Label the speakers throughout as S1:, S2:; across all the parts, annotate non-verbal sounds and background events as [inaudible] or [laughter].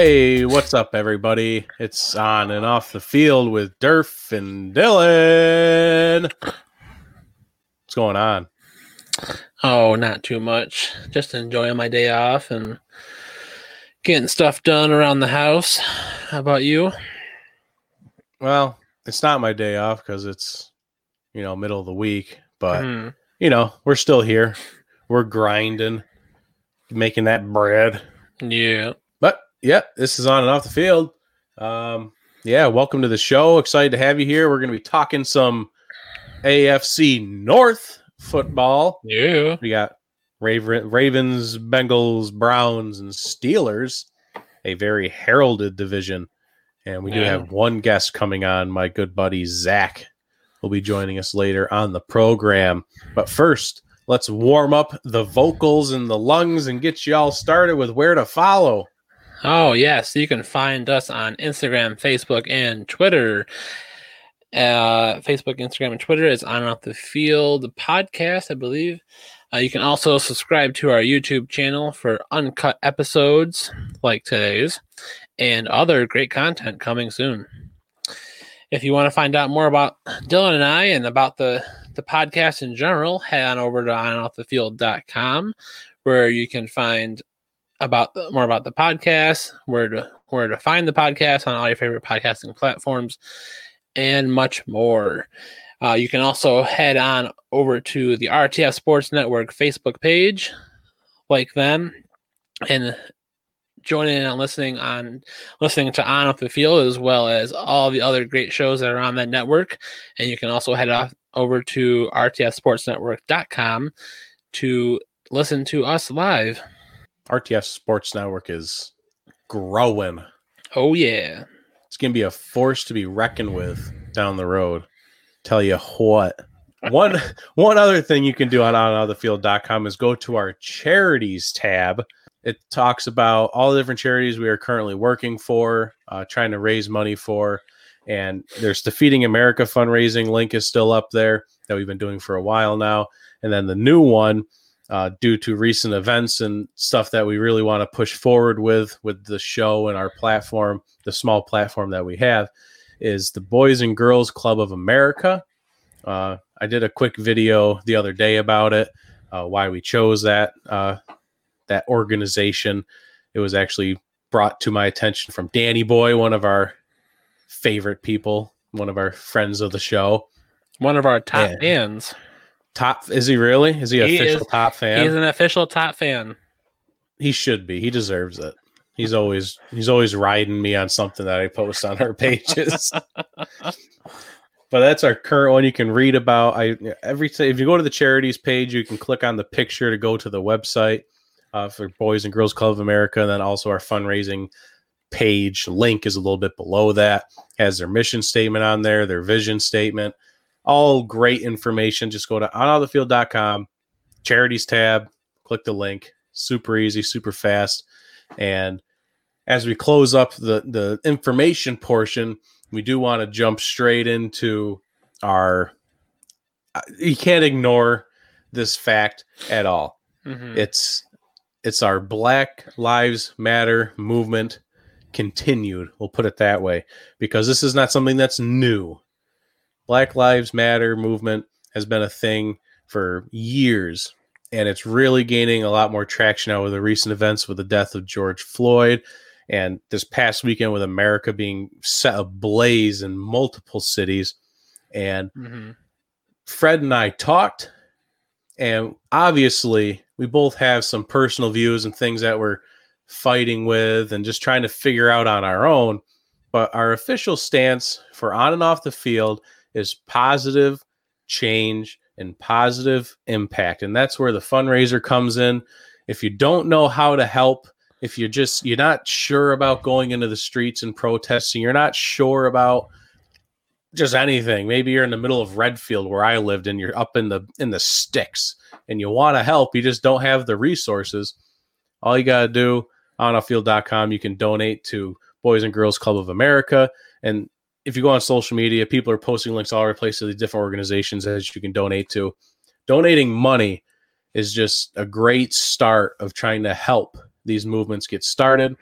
S1: Hey, what's up, everybody? It's on and off the field with Durf and Dylan. What's going on?
S2: Oh, not too much. Just enjoying my day off and getting stuff done around the house. How about you?
S1: Well, it's not my day off because it's, you know, middle of the week, but,
S2: Hmm.
S1: you know, we're still here. We're grinding, making that bread.
S2: Yeah.
S1: But, yeah, this is on and off the field. Um, yeah, welcome to the show. Excited to have you here. We're going to be talking some AFC North football.
S2: Yeah.
S1: We got Raven, Ravens, Bengals, Browns, and Steelers, a very heralded division. And we do
S2: Yeah.
S1: have one guest coming on. My good buddy Zach will be joining us later on the program. But first, let's warm up the vocals and the lungs and get you all started with where to follow.
S2: Oh, yes. You can find us on Instagram, Facebook, and Twitter. Uh, Facebook, Instagram, and Twitter is on off the field podcast, I believe. Uh, you can also subscribe to our YouTube channel for uncut episodes like today's and other great content coming soon. If you want to find out more about Dylan and I and about the, the podcast in general, head on over to onoffthefield.com where you can find about the, more about the podcast, where to where to find the podcast on all your favorite podcasting platforms, and much more. Uh, you can also head on over to the RTF Sports Network Facebook page, like them, and join in on listening on listening to On Off the Field as well as all the other great shows that are on that network. And you can also head off over to rtfsportsnetwork.com to listen to us live.
S1: RTF Sports Network is growing.
S2: Oh yeah.
S1: It's going to be a force to be reckoned with down the road. Tell you what. One [laughs] one other thing you can do on onoffthefield.com is go to our charities tab. It talks about all the different charities we are currently working for, uh, trying to raise money for. And there's the Feeding America fundraising link is still up there that we've been doing for a while now. And then the new one, uh, due to recent events and stuff that we really want to push forward with with the show and our platform, the small platform that we have, is the Boys and Girls Club of America. Uh, I did a quick video the other day about it, uh, why we chose that uh, that organization. It was actually brought to my attention from Danny Boy, one of our favorite people, one of our friends of the show.
S2: One of our top
S1: Yeah.
S2: fans.
S1: Top is he really? Is he,
S2: He
S1: official
S2: is-
S1: top fan?
S2: He's an official top fan.
S1: he should be. He deserves it. He's always he's always riding me on something that I post on our pages. [laughs] but that's our current one. You can read about. I every if you go to the charities page, you can click on the picture to go to the website uh, for Boys and Girls Club of America, and then also our fundraising page link is a little bit below that. Has their mission statement on there, their vision statement, all great information. Just go to onoffthefield.com, charities tab, click the link. Super easy, super fast, and as we close up the the information portion, we do want to jump straight into our. uh, You can't ignore this fact at all.
S2: Mhm.
S1: It's it's our Black Lives Matter movement continued. We'll put it that way because this is not something that's new. Black Lives Matter movement has been a thing for years and it's really gaining a lot more traction now with the recent events with the death of George Floyd and this past weekend with America being set ablaze in multiple cities and
S2: mm-hmm.
S1: Fred and I talked, and obviously, we both have some personal views and things that we're fighting with and just trying to figure out on our own. But our official stance for on and off the field is positive change and positive impact. And that's where the fundraiser comes in. If you don't know how to help, if you're just you're not sure about going into the streets and protesting, you're not sure about just anything. Maybe you're in the middle of Redfield where I lived and you're up in the in the sticks and you want to help, you just don't have the resources. All you got to do on offfield.com, you can donate to Boys and Girls Club of America and if you go on social media, people are posting links all over the place to the different organizations that you can donate to. Donating money is just a great start of trying to help these movements get started.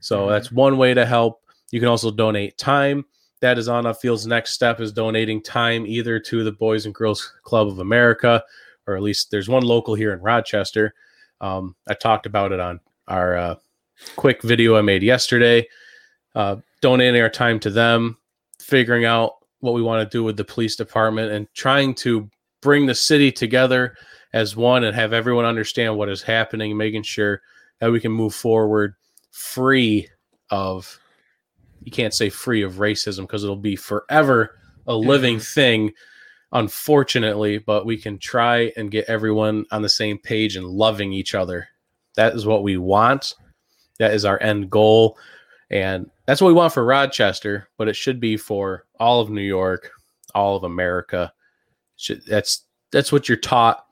S1: So that's one way to help. You can also donate time. That is on Field's next step is donating time either to the Boys and Girls Club of America, or at least there's one local here in Rochester. Um, I talked about it on our uh, quick video I made yesterday. Uh, donating our time to them, figuring out what we want to do with the police department, and trying to bring the city together as one and have everyone understand what is happening, making sure that we can move forward free of you can't say free of racism because it'll be forever a living thing unfortunately but we can try and get everyone on the same page and loving each other. That is what we want. That is our end goal and that's what we want for rochester but it should be for all of new york all of america should, that's that's what you're taught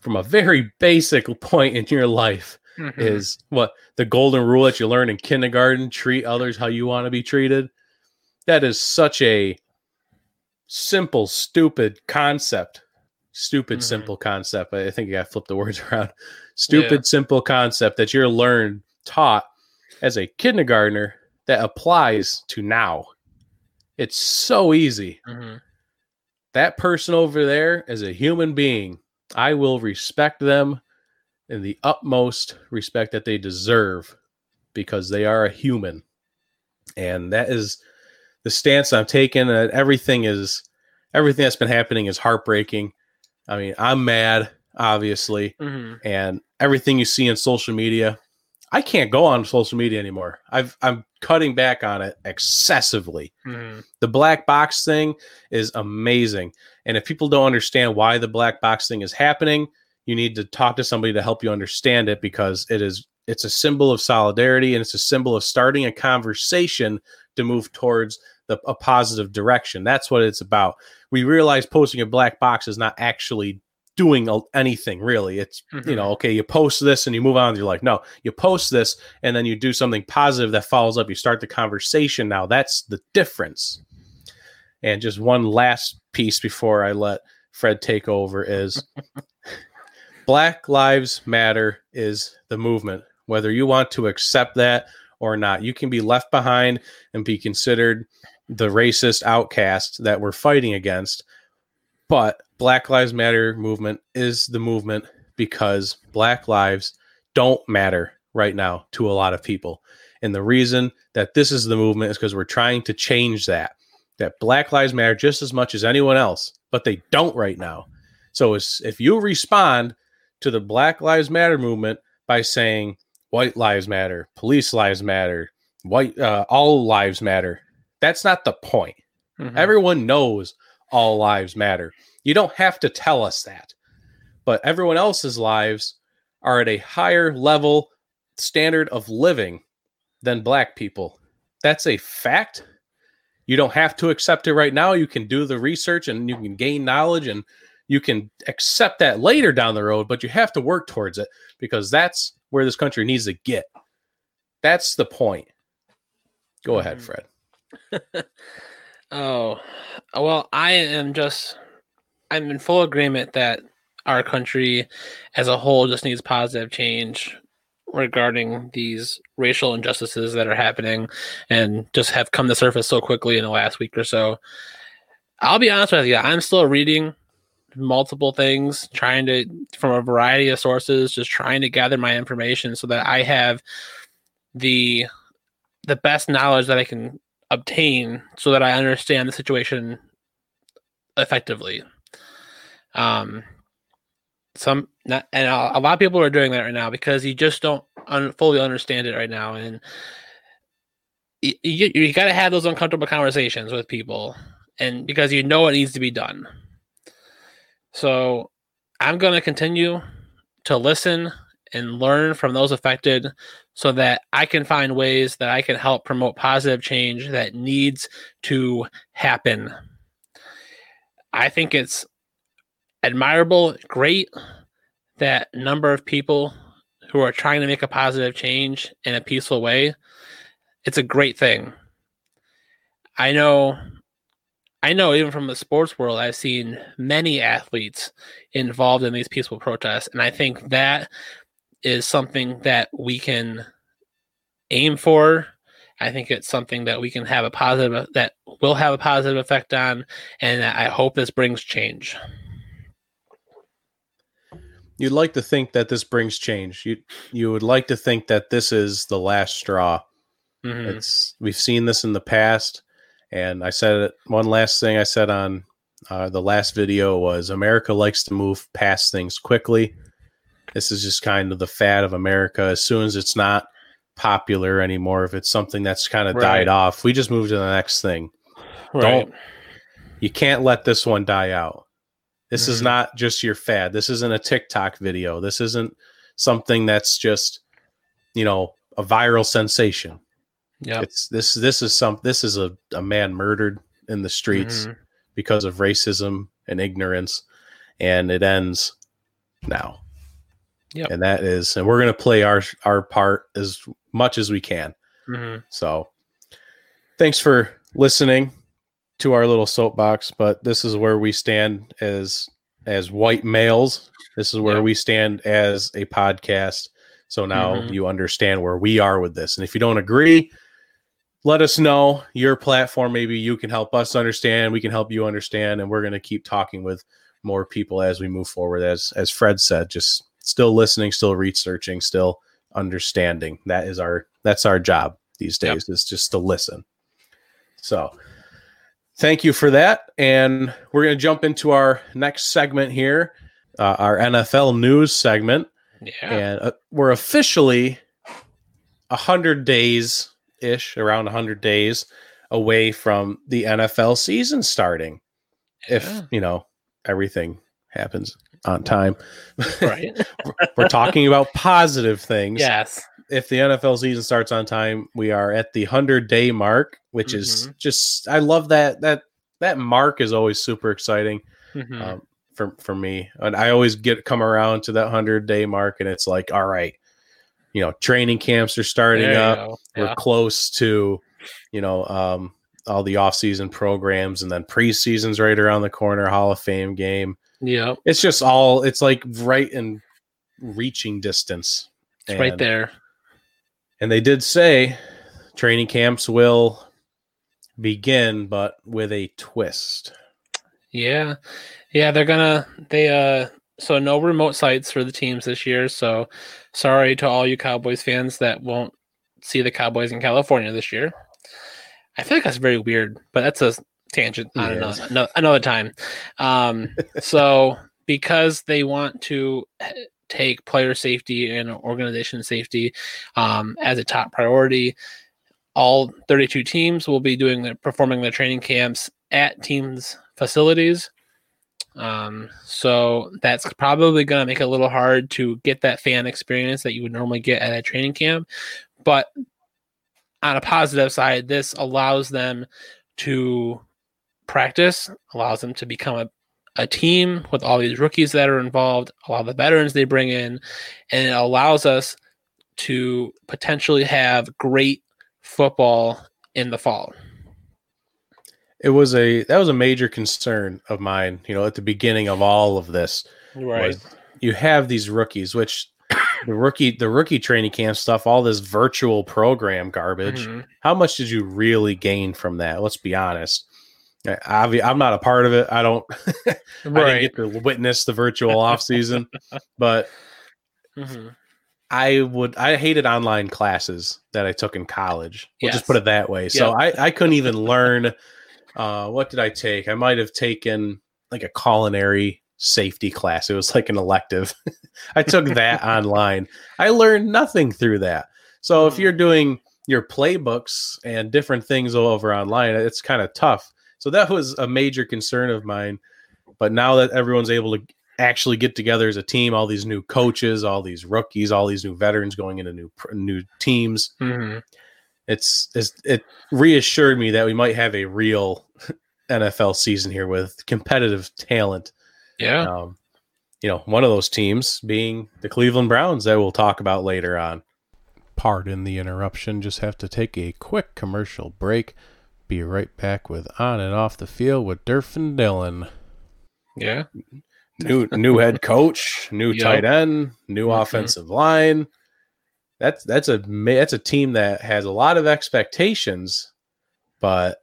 S1: from a very basic [laughs] point in your life
S2: Mhm.
S1: is what the golden rule that you learn in kindergarten treat others how you want to be treated that is such a simple stupid concept stupid
S2: Mhm.
S1: simple concept i think i got flipped the words [laughs] around stupid
S2: Yeah.
S1: simple concept that you're learned taught as a kindergartner that applies to now it's so easy
S2: Mhm.
S1: that person over there is a human being. I will respect them in the utmost respect that they deserve because they are a human. And that is the stance I'm taking. And everything is everything that's been happening is heartbreaking. I mean, I'm mad, obviously,
S2: Mhm.
S1: and everything you see in social media. I can't go on social media anymore. I've I'm cutting back on it excessively
S2: Mhm.
S1: the black box thing is amazing. And if people don't understand why the black box thing is happening, you need to talk to somebody to help you understand it because it is it's a symbol of solidarity and it's a symbol of starting a conversation to move towards the, a positive direction. That's what it's about. We realize posting a black box is not actually doing anything really. It's you
S2: Mhm.
S1: know, okay, you post this and you move on. You're like, no, you post this and then you do something positive that follows up. You start the conversation. Now that's the difference. And just one last piece before I let Fred take over is [laughs] Black Lives Matter is the movement. Whether you want to accept that or not, you can be left behind and be considered the racist outcast that we're fighting against. But Black Lives Matter movement is the movement because Black lives don't matter right now to a lot of people. And the reason that this is the movement is because we're trying to change that. That Black Lives Matter just as much as anyone else, but they don't right now. So if you respond to the Black Lives Matter movement by saying white lives matter, police lives matter, white uh, all lives matter, that's not the point.
S2: Mhm.
S1: Everyone knows all lives matter. You don't have to tell us that. But everyone else's lives are at a higher level standard of living than black people. That's a fact. You don't have to accept it right now. You can do the research and you can gain knowledge and you can accept that later down the road, but you have to work towards it because that's where this country needs to get. That's the point. Go ahead,
S2: Mhm.
S1: Fred. [laughs]
S2: Oh, well, I am just, I'm in full agreement that our country as a whole just needs positive change regarding these racial injustices that are happening and just have come to surface so quickly in the last week or so. I'll be honest with you, I'm still reading multiple things, trying to, from a variety of sources, just trying to gather my information so that I have the the best knowledge that I can obtain so that I understand the situation effectively. Um, some not, and a, a lot of people are doing that right now because you just don't un, fully understand it right now, and you, you, you got to have those uncomfortable conversations with people, and because you know it needs to be done. So I'm going to continue to listen and learn from those affected so that I can find ways that I can help promote positive change that needs to happen. I think it's admirable, great that number of people who are trying to make a positive change in a peaceful way. It's a great thing. I know I know even from the sports world I've seen many athletes involved in these peaceful protests and I think that is something that we can aim for. I think it's something that we can have a positive that will have a positive effect on, and I hope this brings change.
S1: You'd like to think that this brings change. You you would like to think that this is the last straw.
S2: Mhm.
S1: It's we've seen this in the past, and I said it. One last thing I said on uh, the last video was America likes to move past things quickly. This is just kind of the fad of America. As soon as it's not popular anymore, if it's something that's kind of
S2: Right.
S1: died off, we just move to the next thing.
S2: Right.
S1: Don't you can't let this one die out. This is
S2: Mhm.
S1: not just your fad. This isn't a TikTok video. This isn't something that's just, you know, a viral sensation.
S2: Yeah.
S1: It's this this is some this is a, a man murdered in the streets
S2: Mhm.
S1: because of racism and ignorance. And it ends now.
S2: Yep.
S1: And that is and we're gonna play our our part as much as we can.
S2: Mhm.
S1: So thanks for listening to our little soapbox, but this is where we stand as as white males. This is where
S2: Yeah.
S1: we stand as a podcast. So now
S2: Mhm.
S1: you understand where we are with this. And if you don't agree, let us know your platform. Maybe you can help us understand. We can help you understand. And we're going to keep talking with more people as we move forward. As as Fred said, just still listening, still researching, still understanding. That is our that's our job these
S2: Yep.
S1: days is just to listen. So thank you for that. And we're going to jump into our next segment here, uh, our NFL news segment.
S2: Yeah.
S1: And uh, we're officially a hundred days ish, around a hundred days away from the NFL season starting. If you know everything happens on time,
S2: right. [laughs]
S1: we're talking about positive things.
S2: yes.
S1: If the NFL season starts on time, we are at the hundred day mark, which is
S2: Mhm.
S1: just I love that that that mark is always super exciting
S2: Mhm.
S1: um, for for me. And I always get come around to that hundred day mark, and it's like, all right, you know, training camps are starting up.
S2: go.
S1: We're close to, you know, um, all the off season programs, and then preseason's right around the corner. Hall of Fame game.
S2: Yep.
S1: It's just all. It's like right in reaching distance.
S2: It's right there.
S1: And they did say training camps will begin, but with a twist.
S2: Yeah. Yeah, they're gonna they uh so no remote sites for the teams this year. So sorry to all you Cowboys fans that won't see the Cowboys in California this year. I feel like that's very weird, but that's a tangent. On another, another another time. Um [laughs] so because they want to take player safety and organization safety um, as a top priority, all 32 teams will be doing their performing their training camps at teams facilities. Um, so that's probably going to make it a little hard to get that fan experience that you would normally get at a training camp. But on a positive side this allows them to practice allows them to become a, a team with all these rookies that are involved a lot of the veterans they bring in and it allows us to potentially have great football in the fall.
S1: It was a that was a major concern of mine. You know, at the beginning of all of this, was you have these rookies, which [coughs] the rookie the rookie training camp stuff, all this virtual program garbage.
S2: Mhm.
S1: How much did you really gain from that? Let's be honest. I- I'm not a part of it. I don't. [laughs] I didn't get to witness the virtual off season, [laughs] but
S2: Mhm.
S1: I would. I hated online classes that I took in college. We'll just put it that way. So I I couldn't even learn. Uh, what did I take? I might have taken like a culinary safety class. It was like an elective. [laughs] I took that online. I learned nothing through that. So if
S2: Mhm.
S1: you're doing your playbooks and different things over online, it's kind of tough. So that was a major concern of mine. But now that everyone's able to actually get together as a team, all these new coaches, all these rookies, all these new veterans going into new new teams,
S2: Mhm.
S1: it's, it's it reassured me that we might have a real [laughs] NFL season here with competitive talent.
S2: Yeah.
S1: Um, you know, one of those teams being the Cleveland Browns that we'll talk about later on. Pardon the interruption. Just have to take a quick commercial break. Be right back with on and off the field with Durf and Dylan.
S2: Yeah.
S1: New new head coach, new [laughs]
S2: Yep.
S1: tight end, new
S2: Mhm.
S1: offensive line. that's that's a that's a team that has a lot of expectations, but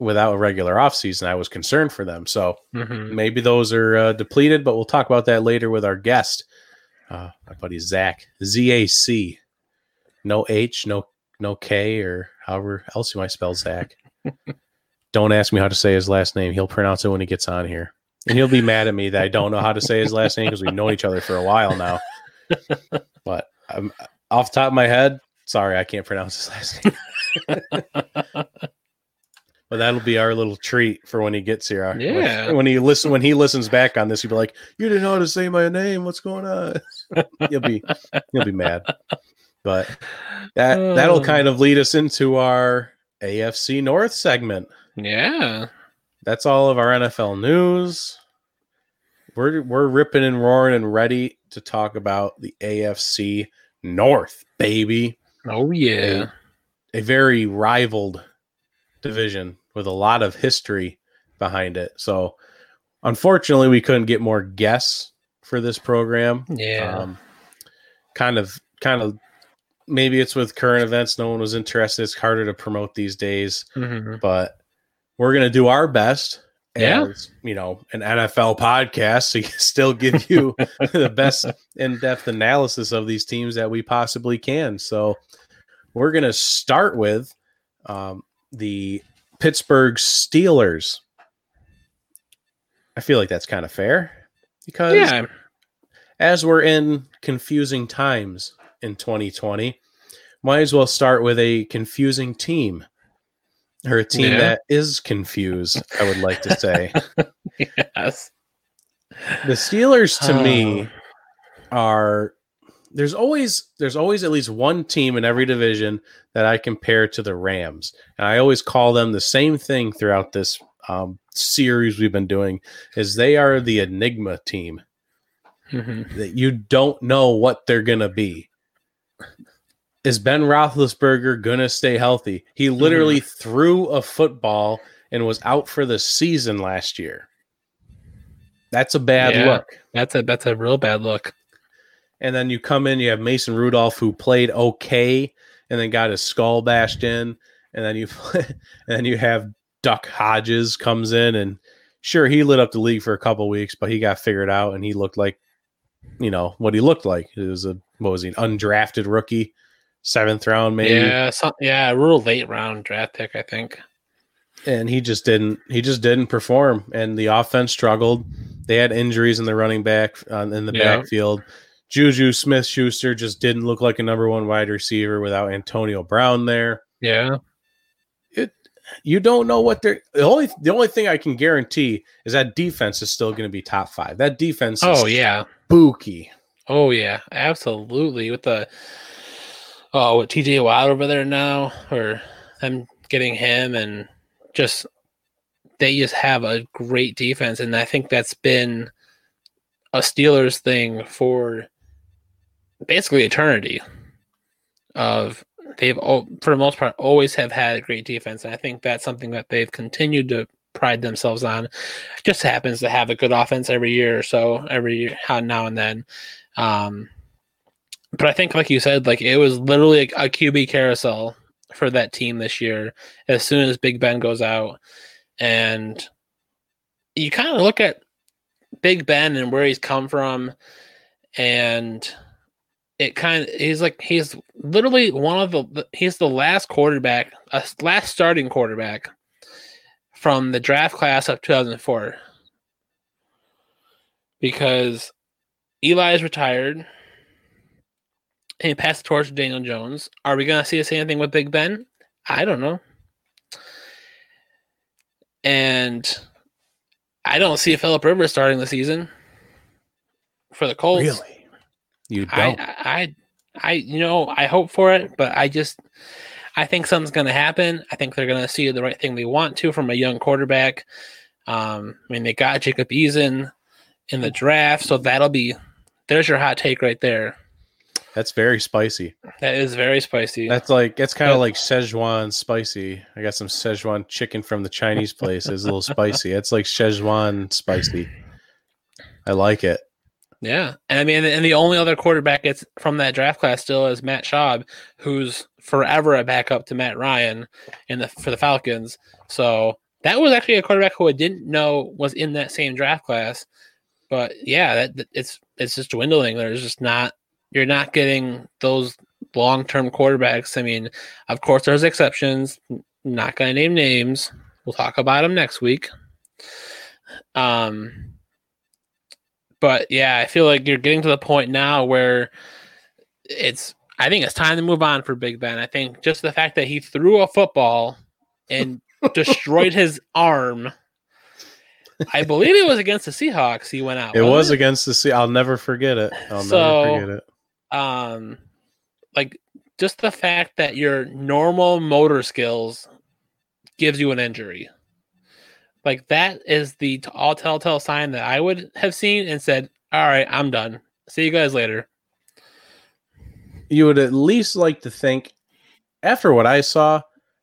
S1: without a regular offseason, I was concerned for them. So
S2: Mhm.
S1: maybe those are uh, depleted, but we'll talk about that later with our guest, uh, my buddy Zach Z A C, no H, no no K, or however else you might spell Zach. Don't ask me how to say his last name; he'll pronounce it when he gets on here, and he'll be mad at me that I don't know how to say his last name because we've known each other for a while now. [laughs] But um, off the top of my head, sorry, I can't pronounce his last name. [laughs] But that'll be our little treat for when he gets here. When-
S2: Yeah.
S1: When, he listen when he listens back on this, he'll be like, "You didn't know how to say my name. What's going on?" [laughs] he'll be he'll be mad. But that that'll
S2: Oh.
S1: kind of lead us into our AFC North segment.
S2: Yeah.
S1: That's all of our NFL news. We're we're ripping and roaring and ready to talk about the AFC North, baby.
S2: Oh yeah.
S1: a very rivaled division with a lot of history behind it. So, unfortunately, we couldn't get more guests for this program.
S2: Yeah.
S1: Um, kind of, kind of, maybe it's with current events. No one was interested. It's harder to promote these days,
S2: Mhm.
S1: but we're gonna do our best.
S2: Yeah.
S1: As, you know, an NFL podcast to [laughs] still give you [laughs] the best in-depth analysis of these teams that we possibly can. So we're going to start with um, the Pittsburgh Steelers. I feel like that's kind of fair because
S2: Yeah.
S1: as we're in confusing times in 2020, might as well start with a confusing team or a team
S2: Yeah.
S1: that is confused, I would like to say. [laughs]
S2: Yes.
S1: the Steelers to
S2: Oh.
S1: me are there's always there's always at least one team in every division that I compare to the Rams, and I always call them the same thing throughout this um, series we've been doing. Is they are the enigma team
S2: Mhm.
S1: that you don't know what they're gonna be. Is Ben Roethlisberger gonna stay healthy? He literally mm-hmm. threw a football and was out for the season last year. That's a bad
S2: Yeah.
S1: look.
S2: That's a that's a real bad look.
S1: And then you come in, you have Mason Rudolph who played okay and then got his skull bashed in. And then you [laughs] and then you have Duck Hodges comes in and sure he lit up the league for a couple weeks, but he got figured out and he looked like you know what he looked like. It was a what was he, an undrafted rookie, seventh round maybe.
S2: Yeah, some, yeah, a real late round draft pick, I think.
S1: and he just didn't he just didn't perform and the offense struggled they had injuries in the running back uh, in the
S2: Yeah.
S1: backfield juju smith schuster just didn't look like a number one wide receiver without antonio brown there
S2: Yeah.
S1: It you don't know what they're the only the only thing i can guarantee is that defense is still going to be top five that defense is
S2: Oh yeah.
S1: spooky
S2: Oh yeah. Absolutely. With the oh with TJ Watt over there now, or them getting him and just they just have a great defense, and I think that's been a Steelers thing for basically eternity. Of they've al- for the most part always have had a great defense, and I think that's something that they've continued to pride themselves on. Just happens to have a good offense every year or so, every year, now and then. Um, but I think, like you said, like it was literally a, a QB carousel for that team this year. As soon as Big Ben goes out, and you kind of look at Big Ben and where he's come from, and it kind of he's like he's literally one of the he's the last quarterback, a last starting quarterback from the draft class of 2004 because Eli is retired and he passed the torch to Daniel Jones. Are we going to see the same thing with Big Ben? I don't know. And I don't see Philip Rivers starting the season for the Colts.
S1: really you don't
S2: I, I, you know, I hope for it, but I just, I think something's going to happen. I think they're going to see the right thing they want to from a young quarterback. Um, I mean, they got Jacob Eason in the draft, so that'll be. There's your hot take right there.
S1: that's very spicy
S2: That is very spicy.
S1: That's like it's kind of like Szechuan spicy. I got some Szechuan chicken from the Chinese place. It's a little spicy. It's like Szechuan spicy. I like it.
S2: Yeah, and I mean, and the only other quarterback that's from that draft class still is Matt Schaub, who's forever a backup to Matt Ryan in the for the Falcons. So that was actually a quarterback who I didn't know was in that same draft class. But yeah, that it's it's just dwindling. There's just not you're not getting those long term quarterbacks. I mean, of course, there's exceptions. Not gonna name names. We'll talk about them next week. Um, but yeah, I feel like you're getting to the point now where it's. I think it's time to move on for Big Ben. I think just the fact that he threw a football and [laughs] destroyed his arm. I believe it was against the Seahawks. He went out.
S1: It was it? against the Sea. I'll never forget it. I'll so, never forget it.
S2: Um, like just the fact that your normal motor skills gives you an injury. Like that is the all telltale sign that I would have seen and said, "All right, I'm done. See you guys later."
S1: You would at least like to think, after what I saw,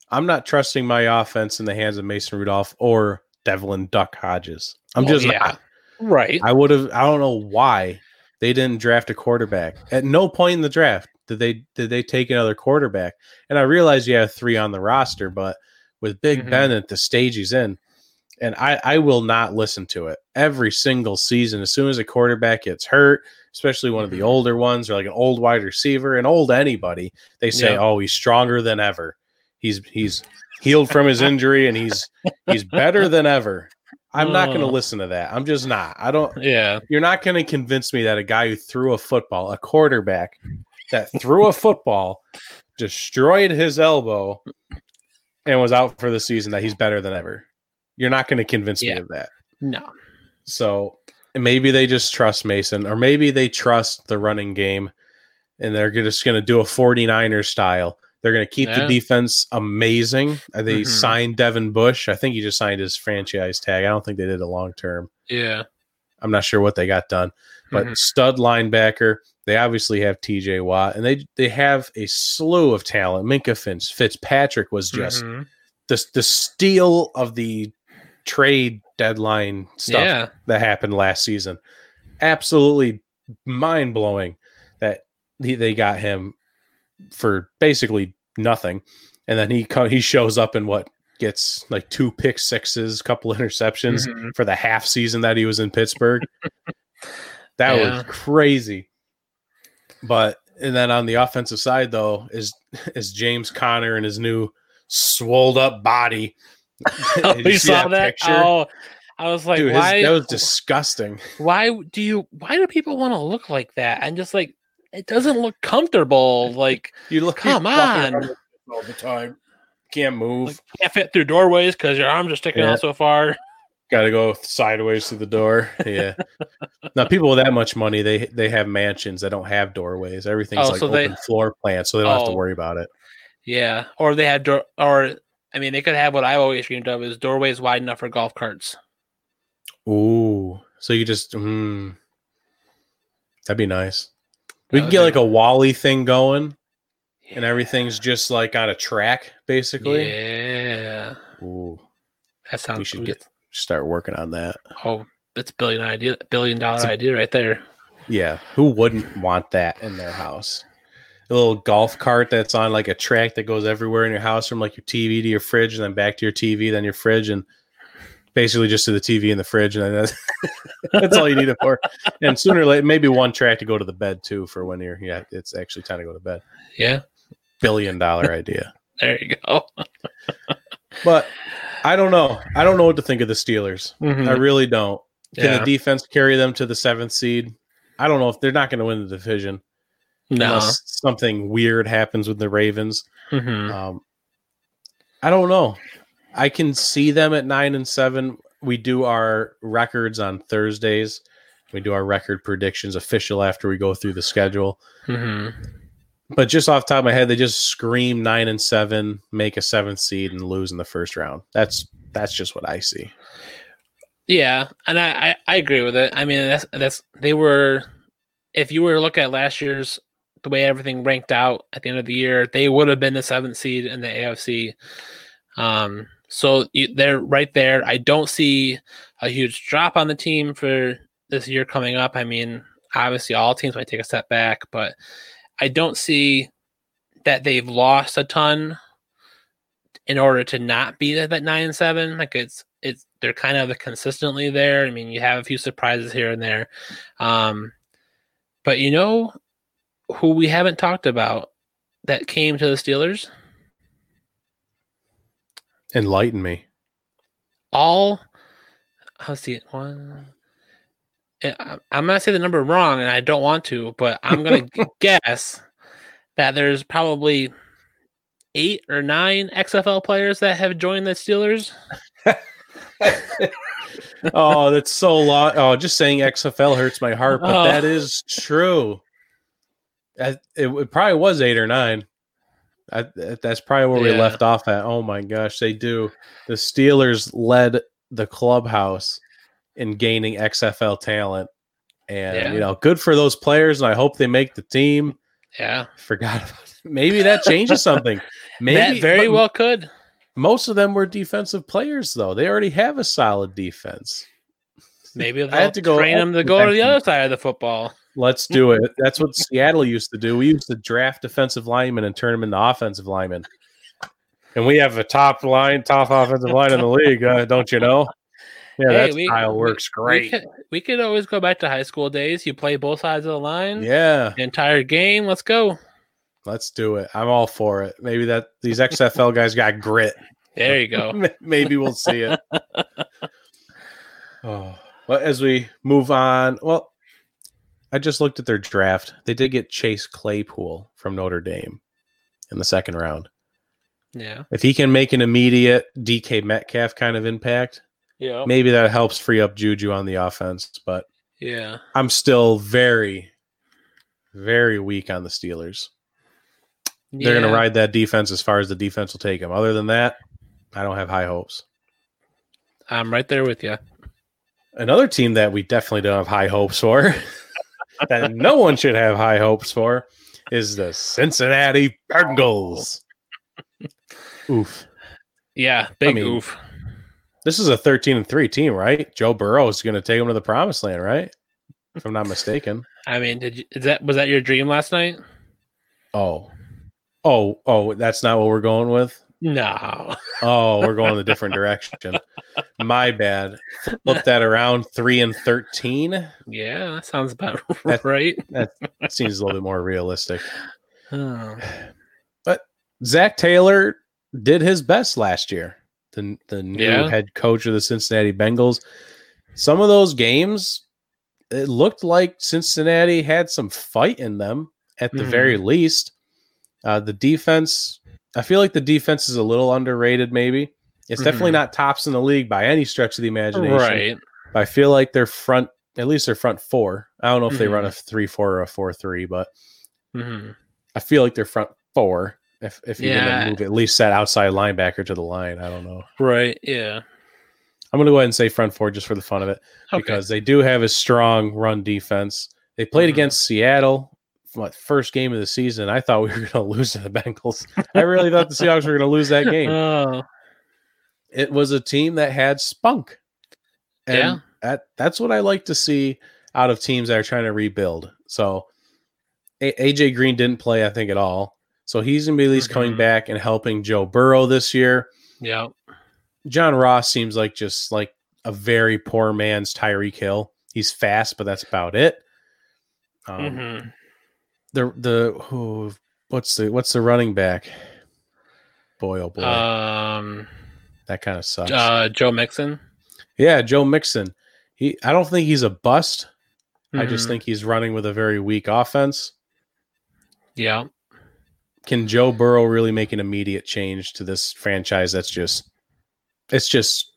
S1: I'm not trusting my offense in the hands of Mason Rudolph or Devlin Duck Hodges. I'm just yeah.
S2: Right.
S1: I would have. I don't know why they didn't draft a quarterback. At no point in the draft did they did they take another quarterback. And I realize you have three on the roster, but with Big mm-hmm. Ben at the stage he's in, and I, I will not listen to it every single season. As soon as a quarterback gets hurt, especially one of the mm-hmm. older ones or like an old wide receiver, an old anybody, they say, yeah. "Oh, he's stronger than ever. He's he's healed from his injury and he's he's better than ever." I'm not going to oh. listen to that. I'm just not. I don't.
S2: Yeah.
S1: You're not going to convince me that a guy who threw a football, a quarterback that threw a football, destroyed his elbow, and was out for the season, that he's better than ever. You're not going to convince yeah. me of that.
S2: No.
S1: So maybe they just trust Mason, or maybe they trust the running game and they're just going to do a 49ers style. They're going to keep yeah. the defense amazing. Uh, they mm-hmm. signed Devin Bush. I think he just signed his franchise tag. I don't think they did a long term.
S2: Yeah.
S1: I'm not sure what they got done, but mm-hmm. stud linebacker. They obviously have TJ Watt and they they have a slew of talent. Minkah Fitz, Fitzpatrick was just mm-hmm. the the steal of the trade deadline stuff yeah. that happened last season. Absolutely mind blowing that he, they got him for basically nothing, and then he he shows up in what gets like two pick sixes, couple [laughs] interceptions mm-hmm. for the half season that he was in Pittsburgh. [laughs] that yeah. was crazy. But and then on the offensive side though is is James Conner and his new swolled up body [laughs]
S2: oh, you, saw that? Picture? Oh, I was like, Dude, why?
S1: His, that was disgusting.
S2: Why do you? Why do people want to look like that? And just like, it doesn't look comfortable. [laughs] Like,
S1: you look.
S2: Come on.
S1: All the time. Can't move. Like,
S2: can't fit through doorways because your arms are sticking yeah. out so far.
S1: Got to go sideways through the door. Yeah. now, people with that much money, they they have mansions that don't have doorways. Everything's oh, like so open they, floor plan, so they don't oh, have to oh. worry about it.
S2: Yeah, or they had door, or I mean, they could have what I've always dreamed of is doorways wide enough for golf carts.
S1: Ooh, so you just mm, that'd be nice. We can get like a WALL-E thing going, yeah. and everything's just like on a track, basically.
S2: Yeah.
S1: Ooh,
S2: that sounds.
S1: We should get start working on that.
S2: Oh, that's billion idea, billion dollar a, idea right there.
S1: Yeah, who wouldn't want that in their house? a little golf cart that's on like a track that goes everywhere in your house from like your TV to your fridge and then back to your TV, then your fridge, and basically just to the TV and the fridge, and that's, [laughs] that's all you need it for. And sooner or later, maybe one track to go to the bed too for when you're yeah, it's actually time to go to bed.
S2: Yeah,
S1: billion dollar idea. [laughs]
S2: there you go. [laughs]
S1: but I don't know. I don't know what to think of the Steelers. Mm-hmm. I really don't. Can yeah. the defense carry them to the seventh seed? I don't know if they're not going to win the division.
S2: No. Unless
S1: something weird happens with the Ravens.
S2: Mm-hmm. Um,
S1: I don't know. I can see them at nine and seven. We do our records on Thursdays. We do our record predictions official after we go through the schedule.
S2: Mm-hmm.
S1: But just off top of my head, they just scream nine and seven, make a seventh seed, and lose in the first round. That's that's just what I see.
S2: Yeah, and I, I, I agree with it. I mean, that's that's they were. If you were to look at last year's the way everything ranked out at the end of the year, they would have been the seventh seed in the AFC. Um, so they're right there. I don't see a huge drop on the team for this year coming up. I mean, obviously all teams might take a step back, but I don't see that they've lost a ton in order to not be at that nine and seven. Like it's it's they're kind of consistently there. I mean, you have a few surprises here and there. Um, but you know who we haven't talked about that came to the Steelers?
S1: Enlighten me.
S2: All let's see one eh, I'm gonna say the number wrong, and I don't want to, but I'm gonna [laughs] guess that there's probably eight or nine XFL players that have joined the Steelers. [laughs]
S1: oh, that's so long. Oh, just saying XFL hurts my heart, but oh. that is true. It, it, probably was eight or nine. I, that's probably where yeah. we left off at. Oh my gosh, they do. The Steelers led the clubhouse in gaining XFL talent, and yeah. you know, good for those players. And I hope they make the team.
S2: Yeah, [laughs]
S1: forgot about it. Maybe that changes something. [laughs] Maybe
S2: that very well could.
S1: Most of them were defensive players, though. They already have a solid defense.
S2: Maybe I had to go train them to go to the other side of the football.
S1: Let's do it. That's what Seattle used to do. We used to draft defensive linemen and turn them into offensive linemen. And we have a top line, top offensive line in the league, uh, don't you know? Yeah, hey, that we, style works
S2: we,
S1: great.
S2: We could, we could always go back to high school days. You play both sides of the line.
S1: Yeah.
S2: The entire game. Let's go.
S1: Let's do it. I'm all for it. Maybe that these XFL guys got grit.
S2: There you go. [laughs]
S1: Maybe we'll see it. [laughs] oh, well, as we move on, well, I just looked at their draft. They did get Chase Claypool from Notre Dame in the second round.
S2: Yeah.
S1: If he can make an immediate DK Metcalf kind of impact,
S2: yeah,
S1: maybe that helps free up Juju on the offense. But
S2: yeah,
S1: I'm still very, very weak on the Steelers. They're going to ride that defense as far as the defense will take them. Other than that, I don't have high hopes.
S2: I'm right there with you.
S1: Another team that we definitely don't have high hopes for, [laughs] that no one should have high hopes for, is the Cincinnati Bengals. Oof.
S2: Yeah, big I mean, oof.
S1: This is a 13 and 3 team, right? Joe Burrow is going to take them to the promised land, right? If I'm not mistaken.
S2: I mean, did you, is that was that your dream last night?
S1: Oh, Oh, oh, that's not what we're going with.
S2: No. [laughs]
S1: oh, we're going a different direction. My bad. Flip that around. Three and thirteen.
S2: Yeah, that sounds about [laughs] that, right.
S1: that seems a little bit more realistic. Oh. But Zac Taylor did his best last year. The the new yeah. head coach of the Cincinnati Bengals. Some of those games, it looked like Cincinnati had some fight in them at the mm-hmm. very least. Uh, the defense, I feel like the defense is a little underrated. Maybe it's mm-hmm. definitely not tops in the league by any stretch of the imagination.
S2: Right.
S1: But I feel like their front, at least their front four. I don't know if mm-hmm. they run a mm-hmm. three four or a four three, but mm-hmm. I feel like their front four. If if you're yeah. gonna move at least that outside linebacker to the line, I don't know.
S2: Right. Yeah.
S1: I'm gonna go ahead and say front four just for the fun of it okay. because they do have a strong run defense. They played mm-hmm. against Seattle what first game of the season, I thought we were [laughs] going to lose to the Bengals. I really thought the Seahawks were going to lose that [laughs] game. Oh. It was a team that had spunk. And yeah. that that's what I like to see out of teams that are trying to rebuild. So a- AJ Green didn't play, I think, at all. So he's gonna be at least mm-hmm. coming back and helping Joe Burrow this year.
S2: Yeah.
S1: John Ross seems like just like a very poor man's Tyreek Hill. He's fast, but that's about it. Um, mm-hmm the the who what's the what's the running back? Boy, oh boy.
S2: Um,
S1: that kind of sucks.
S2: Uh, Joe Mixon.
S1: Yeah, Joe Mixon. He, I don't think he's a bust. Mm-hmm. I just mm-hmm. think he's running with a very weak offense.
S2: Yeah.
S1: Can Joe Burrow really make an immediate change to this franchise? That's just, it's just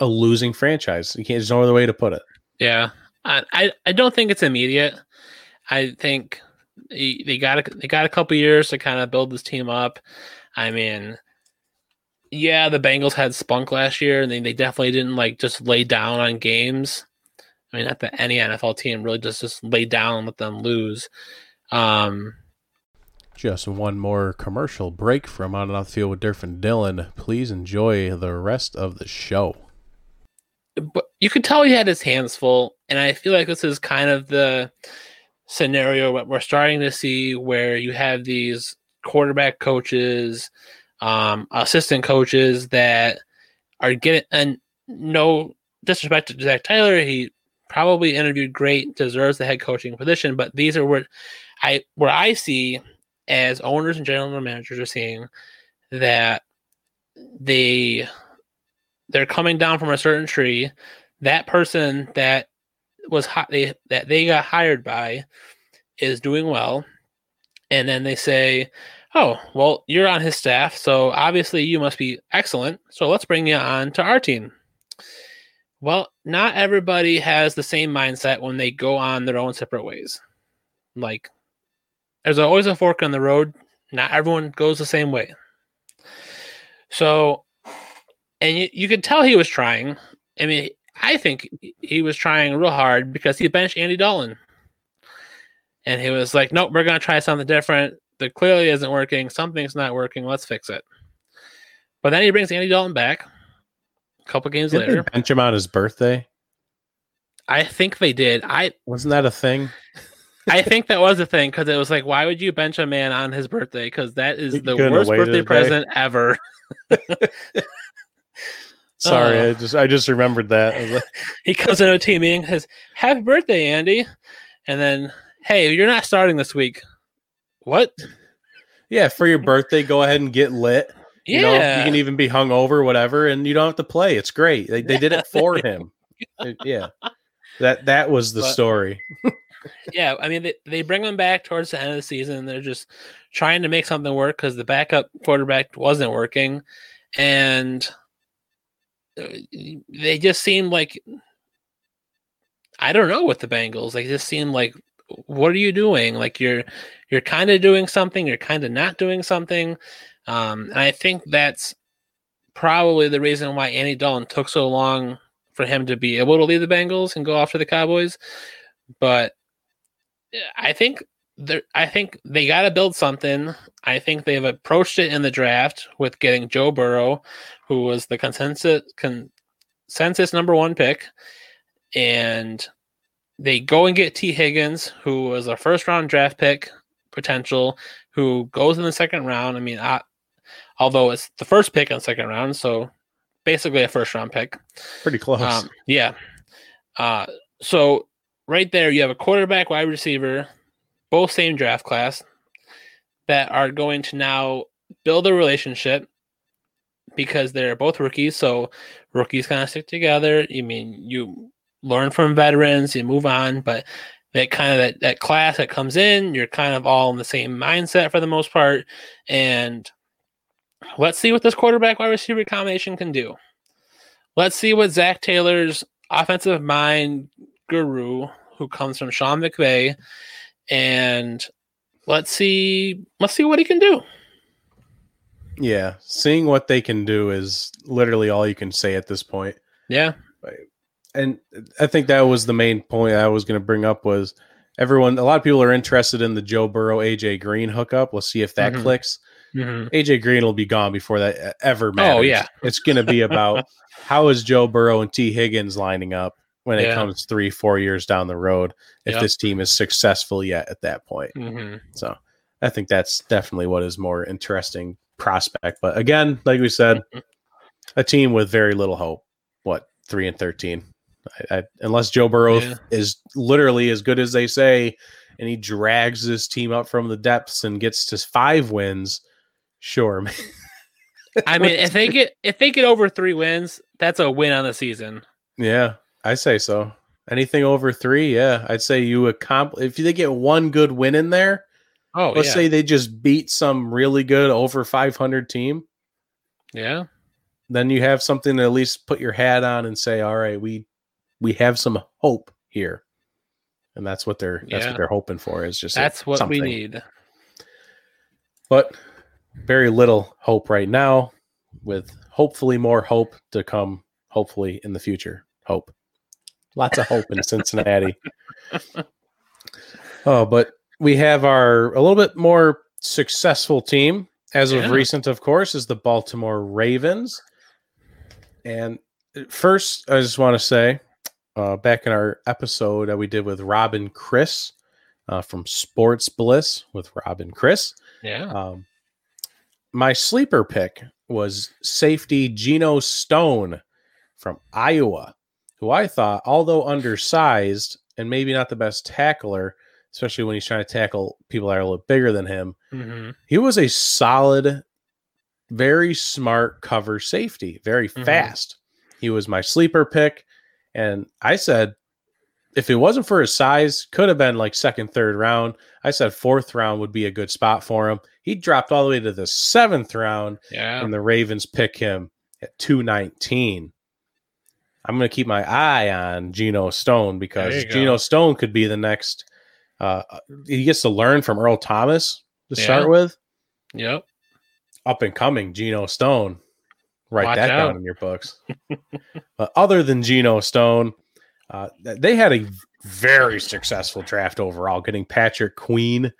S1: a losing franchise. You can't. There's no other way to put it.
S2: Yeah, I, I, I don't think it's immediate. I think they got a, they got a couple years to kind of build this team up. I mean, yeah, the Bengals had spunk last year, and they, they definitely didn't like just lay down on games. I mean, not that any NFL team really just just lay down and let them lose. Um,
S1: just one more commercial break from On and Off the Field with Durf and Dylan. Please enjoy the rest of the show.
S2: but you could tell he had his hands full, and I feel like this is kind of the scenario what we're starting to see where you have these quarterback coaches, um, assistant coaches that are getting and no disrespect to Zac Taylor, he probably interviewed great, deserves the head coaching position, but these are where I where I see as owners and general managers are seeing that they they're coming down from a certain tree. That person that was hi- they, that they got hired by is doing well, and then they say, "Oh, well, you're on his staff, so obviously you must be excellent. So let's bring you on to our team." Well, not everybody has the same mindset when they go on their own separate ways. Like, there's always a fork in the road. Not everyone goes the same way. So, and you, you could tell he was trying. I mean, I think he was trying real hard because he benched Andy Dalton. And he was like, nope, we're going to try something different. That clearly isn't working. Something's not working. Let's fix it. But then he brings Andy Dalton back a couple games
S1: Didn't
S2: later.
S1: bench him on his birthday?
S2: I think they did. I
S1: Wasn't that a thing?
S2: I think that was a thing because it was like, why would you bench a man on his birthday? Because that is
S1: You
S2: the worst birthday present ever. [laughs]
S1: Sorry,
S2: Oh.
S1: I just I just remembered that. Like, [laughs]
S2: He comes into a team meeting, says, "Happy birthday, Andy," and then, "Hey, you're not starting this week." What?
S1: yeah, for your birthday, go ahead and get lit.
S2: Yeah,
S1: You know, you can even be hungover, whatever, and you don't have to play. It's great. They, they did it for [laughs] him. Yeah, that that was the
S2: But-
S1: story. [laughs]
S2: yeah. I mean, they, they bring him back towards the end of the season. They're just trying to make something work because the backup quarterback wasn't working, and uh, they just seem like I don't know with the Bengals. They just seem like, what are you doing? Like you're you're kind of doing something, you're kind of not doing something. Um, and I think that's probably the reason why Andy Dalton took so long for him to be able to leave the Bengals and go off to the Cowboys. But I think I think they got to build something. I think they've approached it in the draft with getting Joe Burrow, who was the consensus consensus number one pick, and they go and get Tee Higgins, who was a first round draft pick potential, who goes in the second round. I mean, I, although it's the first pick in the second round, so basically a first round pick.
S1: Pretty close.
S2: Um, yeah. Uh, so right there, you have a quarterback, wide receiver, both same draft class, that are going to now build a relationship because they're both rookies. So rookies kind of stick together. You mean you learn from veterans, you move on, but that kind of that, that class that comes in, you're kind of all in the same mindset for the most part. And let's see what this quarterback wide receiver combination can do. Let's see what Zac Taylor's offensive mind guru, who comes from Sean McVay, and let's see let's see what he can do.
S1: yeah, seeing what they can do is literally all you can say at this point.
S2: Yeah.
S1: and I think that was the main point I was going to bring up was everyone. A lot of people are interested in the Joe Burrow AJ Green hookup. Let's see if that
S2: Mhm.
S1: clicks.
S2: Mhm.
S1: AJ Green will be gone before that ever matters.
S2: Oh, yeah.
S1: it's going to be about [laughs] how is Joe Burrow and Tee Higgins lining up when it comes three, four years down the road. If
S2: Yep.
S1: this team is successful yet at that point,
S2: Mhm.
S1: so I think that's definitely what is more interesting prospect. But again, like we said,
S2: Mhm.
S1: a team with very little hope. What three and thirteen? I, I, unless Joe Burrow
S2: Yeah.
S1: is literally as good as they say, and he drags his team up from the depths and gets to five wins. Sure, man.
S2: I mean, if they get if they get over three wins, that's a win on the season.
S1: yeah, I say so. Anything over three, yeah, I'd say you accomplish. If they get one good win in there,
S2: Oh
S1: let's
S2: yeah.
S1: say they just beat some really good over five hundred team.
S2: yeah.
S1: then you have something to at least put your hat on and say, all right, we we have some hope here. And that's what they're that's what they're hoping for is just
S2: That's what we need.
S1: But very little hope right now, with hopefully more hope to come, hopefully in the future. Hope. Lots of hope in Cincinnati. Oh, but we have our a little bit more successful team as of recent, of course, is the Baltimore Ravens. And first, I just want to say, uh, back in our episode that we did with Robin Chris uh, from Sports Bliss with Robin Chris,
S2: Yeah.
S1: um, my sleeper pick was safety Geno Stone from Iowa, who I thought, although undersized and maybe not the best tackler, especially when he's trying to tackle people that are a little bigger than him,
S2: hmm
S1: he was a solid, very smart cover safety, very
S2: Mhm.
S1: fast. He was my sleeper pick. And I said, if it wasn't for his size, could have been like second, third round. I said fourth round would be a good spot for him. He dropped all the way to the seventh round,
S2: Yeah.
S1: and the Ravens pick him at 219. I'm going to keep my eye on Geno Stone because. Geno Stone could be the next. Uh, he gets to learn from Earl Thomas to
S2: Yeah.
S1: start with.
S2: Yep.
S1: Up and coming Geno Stone. Write
S2: Watch
S1: that
S2: out.
S1: down in your books. [laughs] but other than Geno Stone, uh, they had a very successful draft overall, getting Patrick Queen,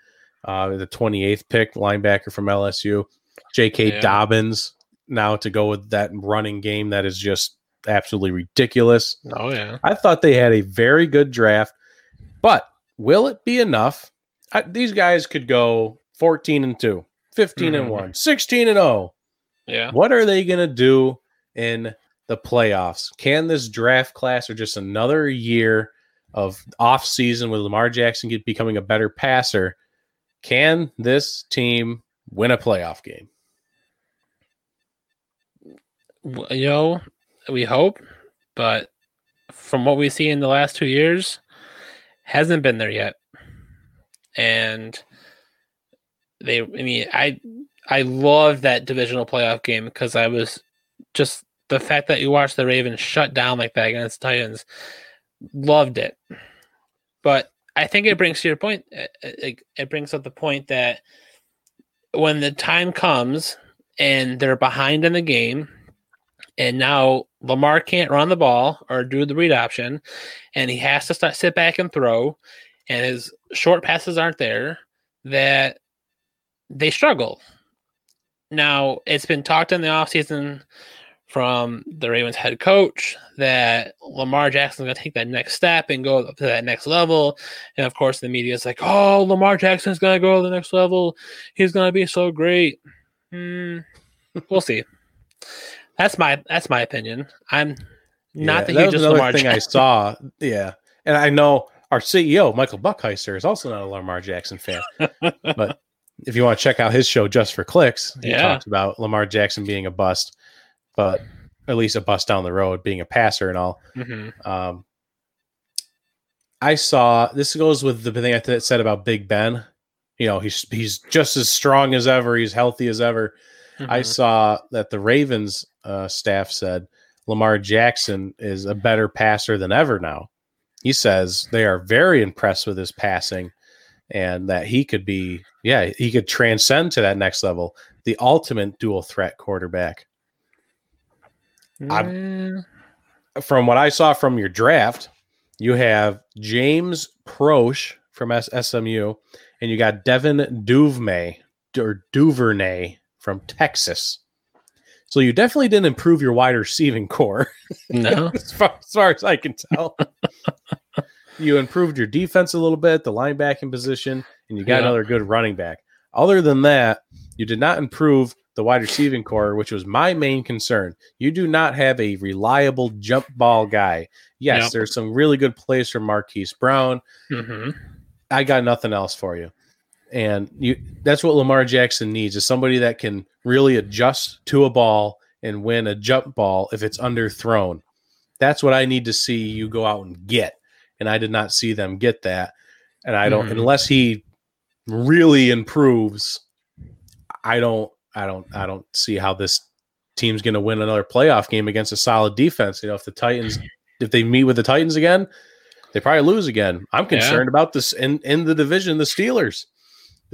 S1: uh, the 28th pick linebacker from LSU, J.K.
S2: Yeah.
S1: Dobbins, now to go with that running game that is just absolutely ridiculous.
S2: Oh yeah.
S1: I thought they had a very good draft, but will it be enough? I, these guys could go 14 and 2, 15 and
S2: Mhm.
S1: 1, 16 and 0.
S2: Yeah.
S1: What are they going to do in the playoffs? Can this draft class or just another year of off season with Lamar Jackson get, becoming a better passer? Can this team win a playoff game?
S2: Know, we hope, but from what we see in the last two years, hasn't been there yet. And they, I mean, I, I love that divisional playoff game because I was just the fact that you watched the Ravens shut down like that against the Titans, loved it. But I think it brings to your point. Eh, eh, it, it, it brings up the point that when the time comes and they're behind in the game, and now Lamar can't run the ball or do the read option, and he has to start sit back and throw, and his short passes aren't there, that they struggle. Now, it's been talked in the offseason from the Ravens head coach that Lamar Jackson's going to take that next step and go up to that next level. And of course, the media is like, oh, Lamar Jackson's going to go to the next level. He's going to be so great. Hmm, we'll see. That's my that's my opinion. I'm not the
S1: that was
S2: hugest
S1: another
S2: Lamar
S1: thing I saw. Yeah, and I know our CEO Michael Buckheiser is also not a Lamar Jackson fan, [laughs] but if you want to check out his show just for clicks, he
S2: Yeah.
S1: talks about Lamar Jackson being a bust, but at least a bust down the road, being a passer and all.
S2: Mhm.
S1: Um, I saw this goes with the thing I th- said about Big Ben. You know, he's he's just as strong as ever. He's healthy as ever. I
S2: Mhm.
S1: saw that the Ravens uh, staff said Lamar Jackson is a better passer than ever now. He says they are very impressed with his passing and that he could be, yeah, he could transcend to that next level. The ultimate dual threat quarterback.
S2: Mm,
S1: From what I saw from your draft, you have James Proche from SMU and you got Devin Duvernay or Duvernay from Texas. So you definitely didn't improve your wide receiving corps. [laughs]
S2: no. [laughs]
S1: as, far, as far as I can tell. [laughs] you improved your defense a little bit, the linebacking position, and you got
S2: Yeah.
S1: another good running back. Other than that, you did not improve the wide receiving corps, which was my main concern. You do not have a reliable jump ball guy. Yes, there's some really good plays from Marquise Brown.
S2: hmm
S1: I got nothing else for you. And you that's what Lamar Jackson needs is somebody that can really adjust to a ball and win a jump ball if it's underthrown. That's what I need to see you go out and get. And I did not see them get that. And I don't
S2: Mhm.
S1: unless he really improves, I don't I don't I don't see how this team's going to win another playoff game against a solid defense. You know, if the Titans if they meet with the Titans again, they probably lose again. I'm
S2: Yeah.
S1: concerned about this in in the division, the Steelers.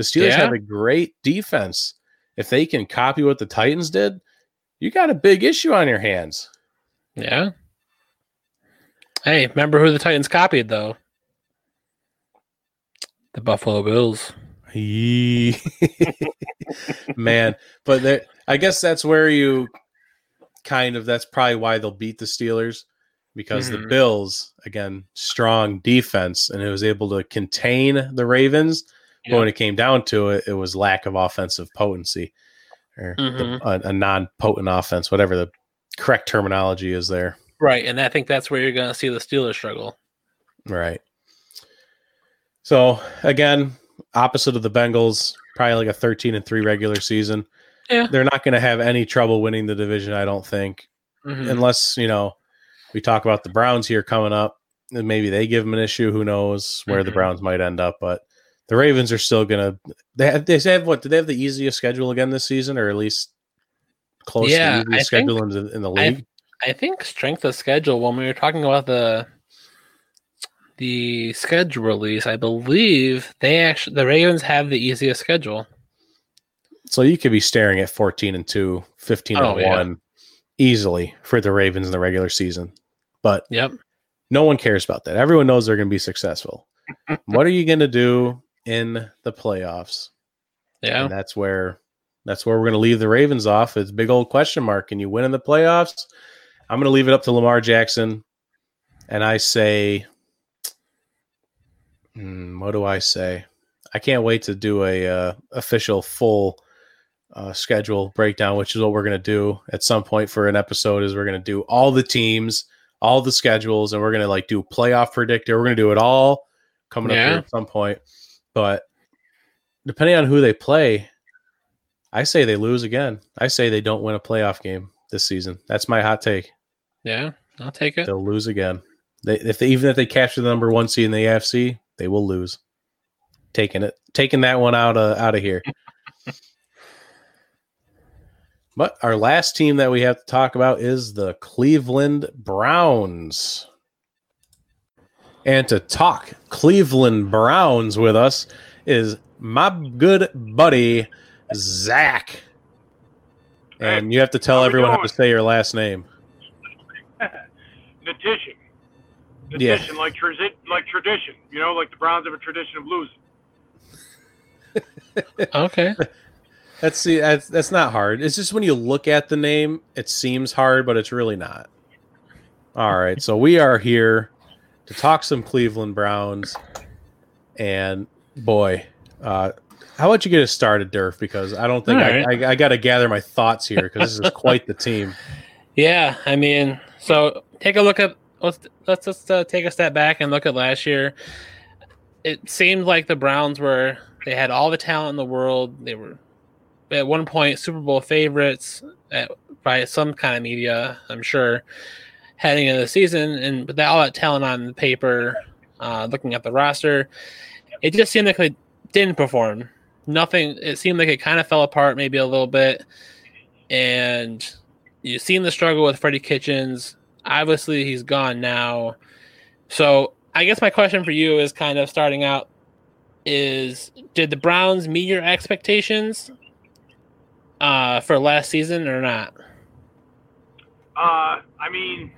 S1: The Steelers
S2: Yeah.
S1: have a great defense. If they can copy what the Titans did, you got a big issue on your hands.
S2: Yeah. Hey, remember who the Titans copied though? The Buffalo Bills. [laughs]
S1: Man, but there, I guess that's where you kind of that's probably why they'll beat the Steelers because the
S2: Mhm.
S1: Bills again strong defense and it was able to contain the Ravens. But when it came down to it, it was lack of offensive potency or the-
S2: Mhm.
S1: a, a non-potent offense, whatever the correct terminology is there.
S2: Right, and I think that's where you're going to see the Steelers struggle.
S1: Right. So again, opposite of the Bengals, probably like a 13 and 3 regular season.
S2: Yeah.
S1: They're not going to have any trouble winning the division, I don't think,
S2: Mhm.
S1: unless, you know, we talk about the Browns here coming up, and maybe they give them an issue, who knows where the
S2: Mhm.
S1: Browns might end up, but the Ravens are still going to they have, they have what? Do they have the easiest schedule again this season or at least close
S2: Yeah,
S1: to the
S2: I
S1: easiest
S2: think-
S1: schedule in the, in the
S2: I-
S1: league?
S2: I think strength of schedule when we were talking about the the schedule release, I believe they actually the Ravens have the easiest schedule.
S1: So you could be staring at 14 and 2, 15
S2: Oh,
S1: and
S2: yeah.
S1: 1 easily for the Ravens in the regular season. But
S2: Yep.
S1: no one cares about that. Everyone knows they're going to be successful. [laughs] what are you going to do in the playoffs?
S2: Yeah.
S1: And that's where that's where we're going to leave the Ravens off. It's a big old question mark. Can you win in the playoffs? I'm going to leave it up to Lamar Jackson. And I say, hmm, what do I say? I can't wait to do a uh, official full uh, schedule breakdown, which is what we're going to do at some point for an episode. Is we're going to do all the teams, all the schedules, and we're going to like do playoff predictor. We're going to do it all coming up here at some point. But depending on who they play, I say they lose again. I say they don't win a playoff game this season. That's my hot take.
S2: Yeah. I'll take it.
S1: They'll lose again. They, if they even if they capture the number one seed in the AFC, they will lose. Taking it, taking that one out of out of here. but our last team that we have to talk about is the Cleveland Browns. And to talk Cleveland Browns with us is my good buddy Zach. And you have to tell
S3: How
S1: everyone how to say your last name.
S3: Petition.
S1: Yeah.
S3: Like, tradi- like tradition. You know, like the Browns have a tradition of losing. [laughs]
S2: Okay.
S1: That's see, that's that's not hard. It's just when you look at the name, it seems hard, but it's really not. All right, so we are here to talk some Cleveland Browns, and boy, uh, how about you get us started, Durf? Because I don't think I,
S2: right.
S1: I, I got to gather my thoughts here because this is [laughs] quite the team.
S2: Yeah, I mean, so take a look at let's let's just uh, take a step back and look at last year. It seemed like the Browns were they had all the talent in the world. They were at one point Super Bowl favorites at, by some kind of media, I'm sure, heading into the season, and with that, all that talent on the paper, uh, looking at the roster, it just seemed like they didn't perform. Nothing. It seemed like it kind of fell apart, maybe a little bit, and you've seen the struggle with Freddie Kitchens. Obviously, he's gone now. So, I guess my question for you is kind of starting out is did the Browns meet your expectations uh, for last season or not?
S3: Uh, I mean,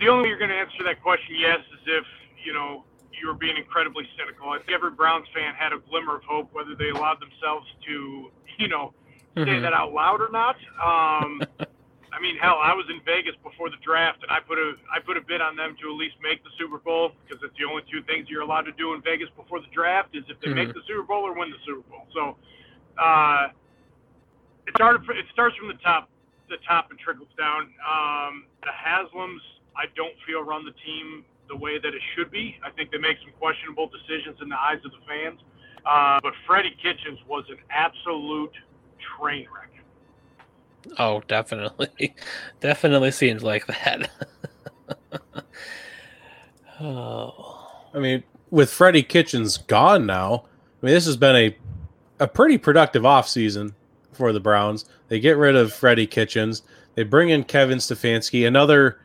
S3: the only way you're going to answer that question yes is if, you know, you were being incredibly cynical. I think every Browns fan had a glimmer of hope, whether they allowed themselves to, you know, say
S2: Mhm.
S3: that out loud or not. Um, [laughs] I mean, hell, I was in Vegas before the draft, and I put a I put a bid on them to at least make the Super Bowl because it's the only two things you're allowed to do in Vegas before the draft is if they make the Super Bowl or win the Super Bowl. So, uh, it started. It starts from the top, the top, and trickles down. Um, the Haslams, I don't feel run the team the way that it should be. I think they make some questionable decisions in the eyes of the fans. Uh, but Freddie Kitchens was an absolute train wreck.
S2: Oh, definitely. [laughs] definitely seems like that. [laughs] oh.
S1: I mean, with Freddie Kitchens gone now, I mean, this has been a a pretty productive offseason for the Browns. They get rid of Freddie Kitchens. They bring in Kevin Stefanski, another.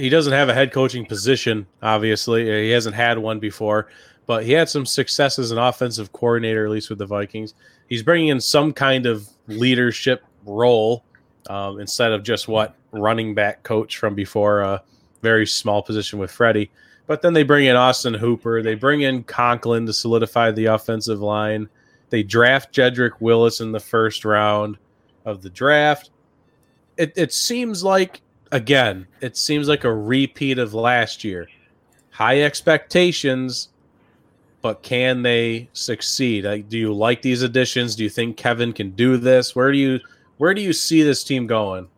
S1: He doesn't have a head coaching position, obviously. He hasn't had one before, but he had some success as an offensive coordinator, at least with the Vikings. He's bringing in some kind of leadership role um, instead of just what running back coach from before a very small position with Freddie. But then they bring in Austin Hooper. They bring in Conklin to solidify the offensive line. They draft Jedrick Wills in the first round of the draft. it, it seems like again, it seems like a repeat of last year. High expectations, but can they succeed? Like, do you like these additions? Do you think Kevin can do this? Where do you where do you see this team going?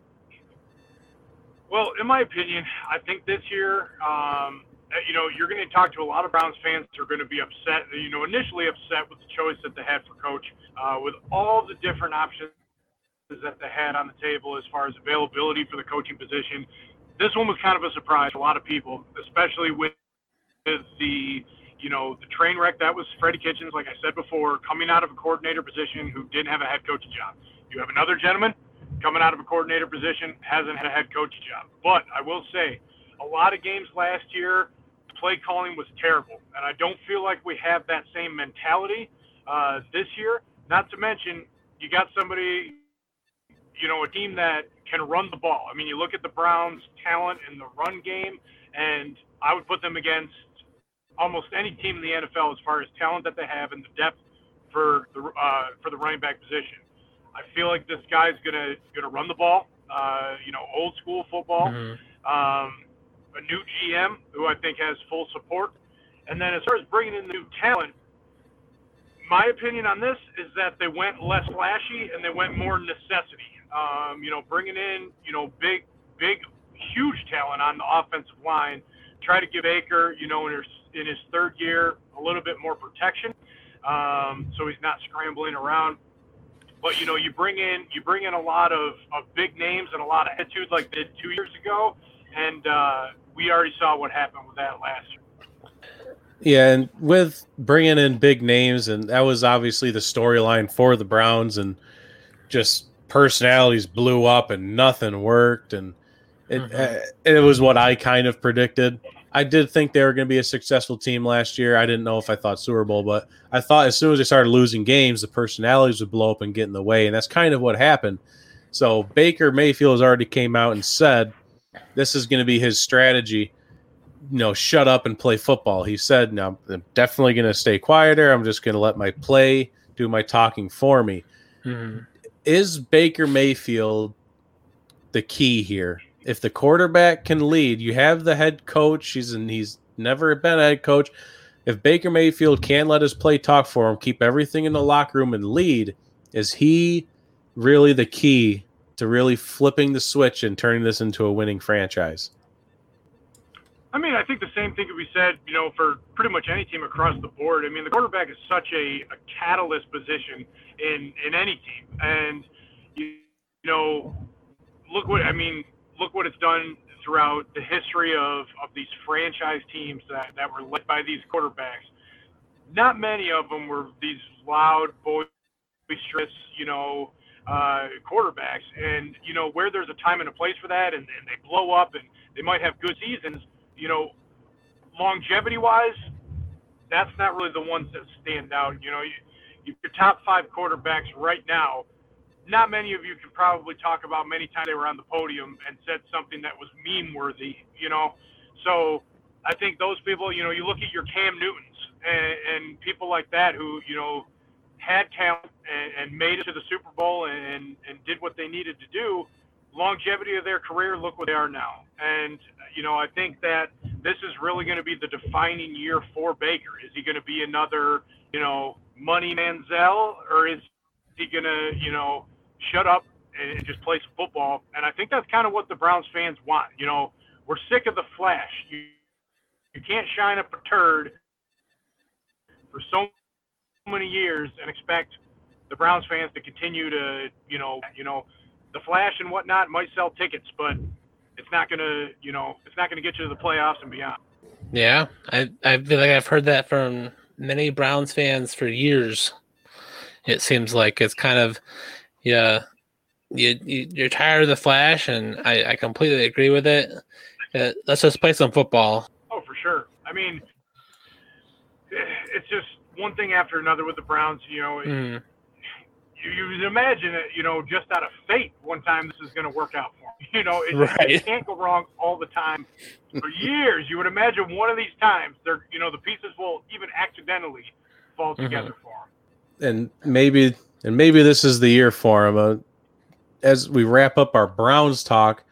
S3: Well, in my opinion, I think this year, um, you know, you're going to talk to a lot of Browns fans who are going to be upset, you know, initially upset with the choice that they had for coach, uh, with all the different options that they had on the table as far as availability for the coaching position. This one was kind of a surprise to a lot of people, especially with the you know the train wreck that was Freddie Kitchens, like I said before, coming out of a coordinator position who didn't have a head coaching job. You have another gentleman coming out of a coordinator position hasn't had a head coaching job. But I will say, a lot of games last year, play calling was terrible, and I don't feel like we have that same mentality uh, this year. Not to mention, you got somebody you know, a team that can run the ball. I mean, you look at the Browns' talent in the run game, and I would put them against almost any team in the NFL as far as talent that they have and the depth for the uh, for the running back position. I feel like this guy's gonna gonna run the ball. Uh, you know, old school football. Mm-hmm. Um, a new GM who I think has full support, and then as far as bringing in new talent, my opinion on this is that they went less flashy and they went more necessity. Um, you know, bringing in, you know, big, big, huge talent on the offensive line. Try to give Baker, you know, in his, in his third year, a little bit more protection, um, so he's not scrambling around. But you know, you bring in you bring in a lot of, of big names and a lot of attitude like they did two years ago, and uh, we already saw what happened with that last year.
S1: Yeah, and with bringing in big names, and that was obviously the storyline for the Browns, and just personalities blew up and nothing worked, and it mm-hmm. uh, it was what I kind of predicted. I did think they were going to be a successful team last year. I didn't know if I thought Super Bowl, but I thought as soon as they started losing games, the personalities would blow up and get in the way, and that's kind of what happened. So Baker Mayfield has already came out and said this is going to be his strategy. You know, shut up and play football. He said, "No, I'm definitely going to stay quieter. I'm just going to let my play do my talking for me." Mm-hmm is Baker Mayfield the key here? If the quarterback can lead, you have the head coach. He's and he's never been a head coach. If Baker Mayfield can't let his play talk for him, keep everything in the locker room and lead, is he really the key to really flipping the switch and turning this into a winning franchise?
S3: I mean, I think the same thing could be said, you know, for pretty much any team across the board. I mean, the quarterback is such a, a catalyst position in in any team, and you, you know, look what I mean. Look what it's done throughout the history of of these franchise teams that that were led by these quarterbacks. Not many of them were these loud, boisterous, you know, uh, quarterbacks. And you know, where there's a time and a place for that, and, and they blow up, and they might have good seasons you know, longevity wise, that's not really the ones that stand out. You know, you, your top five quarterbacks right now, not many of you can probably talk about many times they were on the podium and said something that was meme worthy, you know. So I think those people, you know, you look at your Cam Newtons and, and people like that who, you know, had talent and, and made it to the Super Bowl and, and did what they needed to do longevity of their career, look where they are now. And, you know, I think that this is really going to be the defining year for Baker. Is he going to be another, you know, money Manziel, or is he going to, you know, shut up and just play some football? And I think that's kind of what the Browns fans want. You know, we're sick of the flash. You, you can't shine up a turd for so many years and expect the Browns fans to continue to, you know, you know, the flash and whatnot might sell tickets, but it's not gonna, you know, it's not gonna get you to the playoffs and beyond.
S2: Yeah, I I feel like I've heard that from many Browns fans for years. It seems like it's kind of, yeah, you, you are tired of the flash, and I I completely agree with it. Uh, let's just play some football.
S3: Oh, for sure. I mean, it's just one thing after another with the Browns. You know, mm you, you would imagine it, you know, just out of fate, one time this is going to work out for me. [laughs] You know, it, right. it can't go wrong all the time for years. You would imagine one of these times, they're, you know, the pieces will even accidentally fall mm-hmm. together mm-hmm. for
S1: them. And maybe, and maybe this is the year for him. Uh, as we wrap up our Browns talk,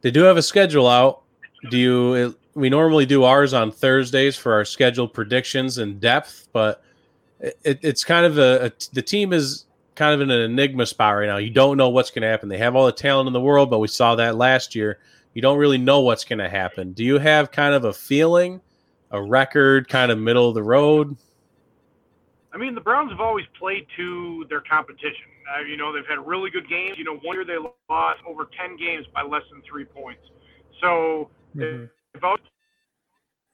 S1: they do have a schedule out. Do you? We normally do ours on Thursdays for our scheduled predictions and depth, but it, it's kind of a, a the team is kind of in an enigma spot right now. You don't know what's going to happen. They have all the talent in the world, but we saw that last year. You don't really know what's going to happen. Do you have kind of a feeling, a record, kind of middle of the road?
S3: I mean, the Browns have always played to their competition. Uh, you know, they've had really good games. You know, one year they lost over 10 games by less than three points. So mm-hmm. they've always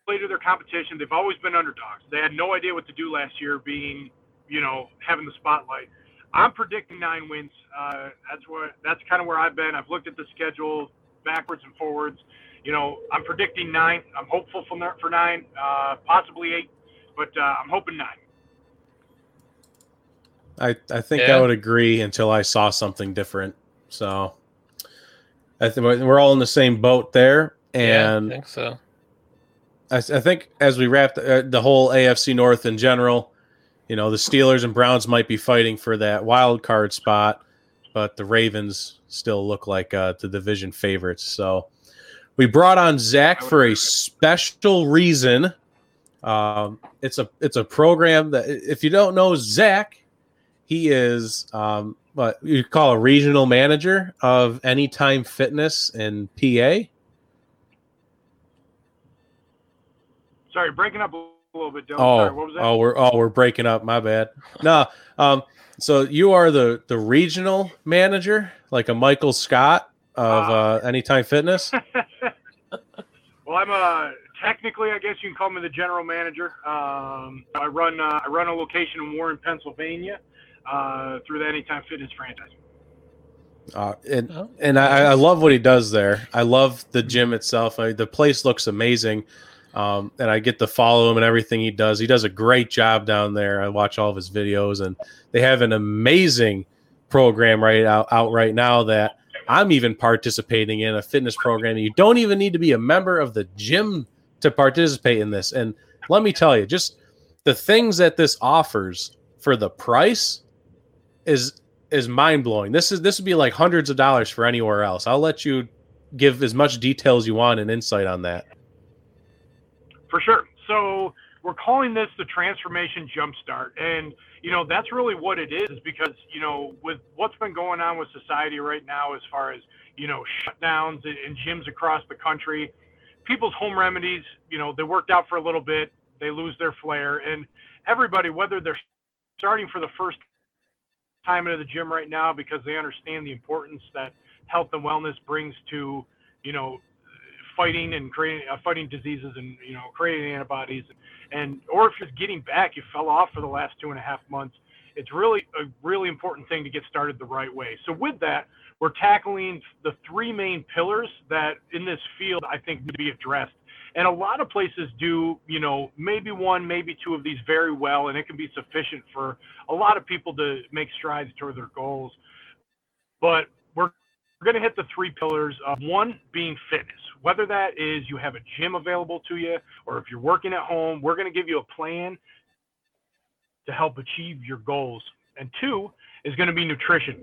S3: played to their competition. They've always been underdogs. They had no idea what to do last year, being, you know, having the spotlight. I'm predicting nine wins. Uh, that's what that's kind of where I've been. I've looked at the schedule backwards and forwards. You know, I'm predicting nine. I'm hopeful for for nine, uh, possibly eight, but uh, I'm hoping nine.
S1: I I think yeah. I would agree until I saw something different. So I think we're all in the same boat there, and
S2: yeah, I think so.
S1: I, I think as we wrap the, uh, the whole AFC North in general, you know, the Steelers and Browns might be fighting for that wild card spot, but the Ravens still look like uh, the division favorites. So we brought on Zach for a special reason. Um, it's a it's a program that if you don't know Zach, he is um, what you call a regional manager of Anytime Fitness in PA.
S3: Sorry, breaking up little bit. Dylan. Oh, Sorry,
S1: oh, we're oh we're breaking up. My bad. no, um, so you are the the regional manager, like a Michael Scott of uh, uh Anytime Fitness. [laughs]
S3: well, I'm a uh, technically, I guess you can call me the general manager. Um, I run uh, I run a location in Warren, Pennsylvania uh, through the Anytime Fitness franchise.
S1: Uh, and oh, and I, I, love what he does there. I love the gym itself. I, the place looks amazing, um, and I get to follow him and everything he does. He does a great job down there. I watch all of his videos, and they have an amazing program right out, out right now that I'm even participating in a fitness program. You don't even need to be a member of the gym to participate in this. And let me tell you, just the things that this offers for the price is is mind blowing. This is this would be like hundreds of dollars for anywhere else. I'll let you give as much detail as you want and insight on that.
S3: For sure. So we're calling this the transformation jumpstart, and you know that's really what it is. Because you know with what's been going on with society right now, as far as you know shutdowns and gyms across the country, people's home remedies, you know, they worked out for a little bit, they lose their flair, and everybody, whether they're starting for the first time into the gym right now because they understand the importance that health and wellness brings to, you know, fighting and creating uh, fighting diseases and you know creating antibodies and or if you're getting back you fell off for the last two and a half months it's really a really important thing to get started the right way so with that we're tackling the three main pillars that in this field i think need to be addressed and a lot of places do, you know, maybe one, maybe two of these very well, and it can be sufficient for a lot of people to make strides toward their goals. But we're going to hit the three pillars of one being fitness. Whether that is you have a gym available to you or if you're working at home, we're going to give you a plan to help achieve your goals. And two is going to be nutrition.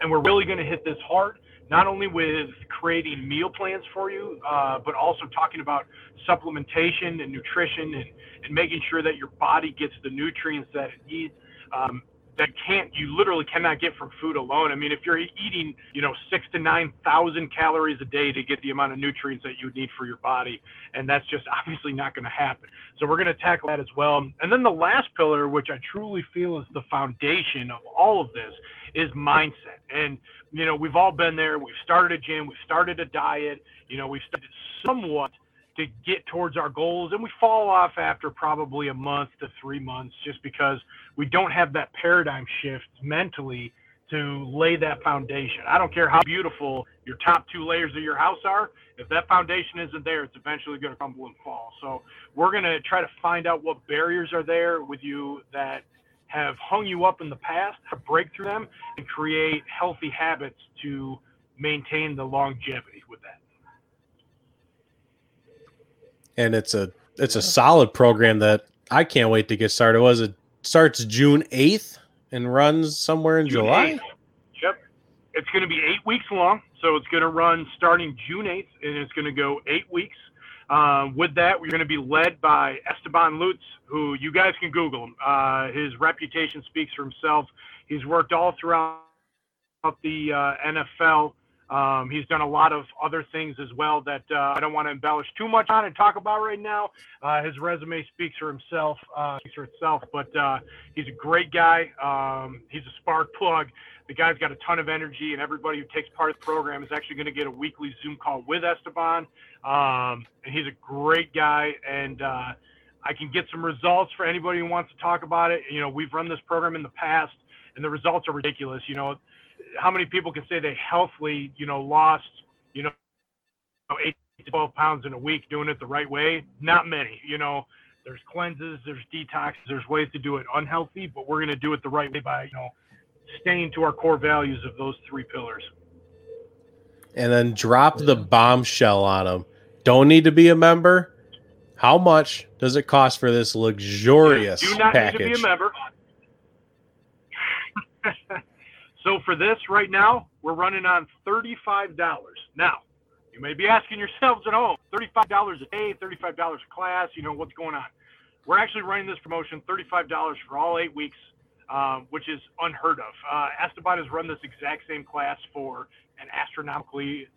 S3: And we're really going to hit this hard not only with creating meal plans for you, uh, but also talking about supplementation and nutrition and, and making sure that your body gets the nutrients that it needs. Um, that can't you literally cannot get from food alone. I mean, if you're eating, you know, six to nine thousand calories a day to get the amount of nutrients that you need for your body, and that's just [laughs] obviously not going to happen. So we're going to tackle that as well. And then the last pillar, which I truly feel is the foundation of all of this, is mindset. And you know, we've all been there. We've started a gym. We've started a diet. You know, we've started somewhat to get towards our goals, and we fall off after probably a month to three months, just because we don't have that paradigm shift mentally to lay that foundation. I don't care how beautiful your top two layers of your house are. If that foundation isn't there, it's eventually going to crumble and fall. So we're going to try to find out what barriers are there with you that have hung you up in the past, to break through them, and create healthy habits to maintain the longevity with that.
S1: And it's a it's a solid program that I can't wait to get started. Was it starts June eighth and runs somewhere in June July? 8th.
S3: Yep. it's going to be eight weeks long. So it's going to run starting June 8th, and it's going to go eight weeks. Uh, with that, we're going to be led by Esteban Lutz, who you guys can Google him. Uh, his reputation speaks for himself. He's worked all throughout the uh, NFL. Um, he's done a lot of other things as well that uh, I don't want to embellish too much on and talk about right now. Uh, his resume speaks for himself, uh, speaks for itself. But uh, he's a great guy. Um, he's a spark plug. The guy's got a ton of energy, and everybody who takes part of the program is actually going to get a weekly Zoom call with Esteban. Um, and he's a great guy, and uh, I can get some results for anybody who wants to talk about it. You know, we've run this program in the past, and the results are ridiculous. You know, how many people can say they healthily, you know, lost, you know, eight to 12 pounds in a week doing it the right way? Not many. You know, there's cleanses, there's detoxes, there's ways to do it unhealthy, but we're going to do it the right way by, you know, staying to our core values of those three pillars.
S1: And then drop the bombshell on them. Don't need to be a member. How much does it cost for this luxurious
S3: Do not
S1: package?
S3: need to be a member. [laughs] so for this right now, we're running on $35. Now, you may be asking yourselves at home, $35 a day, $35 a class, you know, what's going on? We're actually running this promotion $35 for all eight weeks, um, which is unheard of. Uh, Esteban has run this exact same class for an astronomically,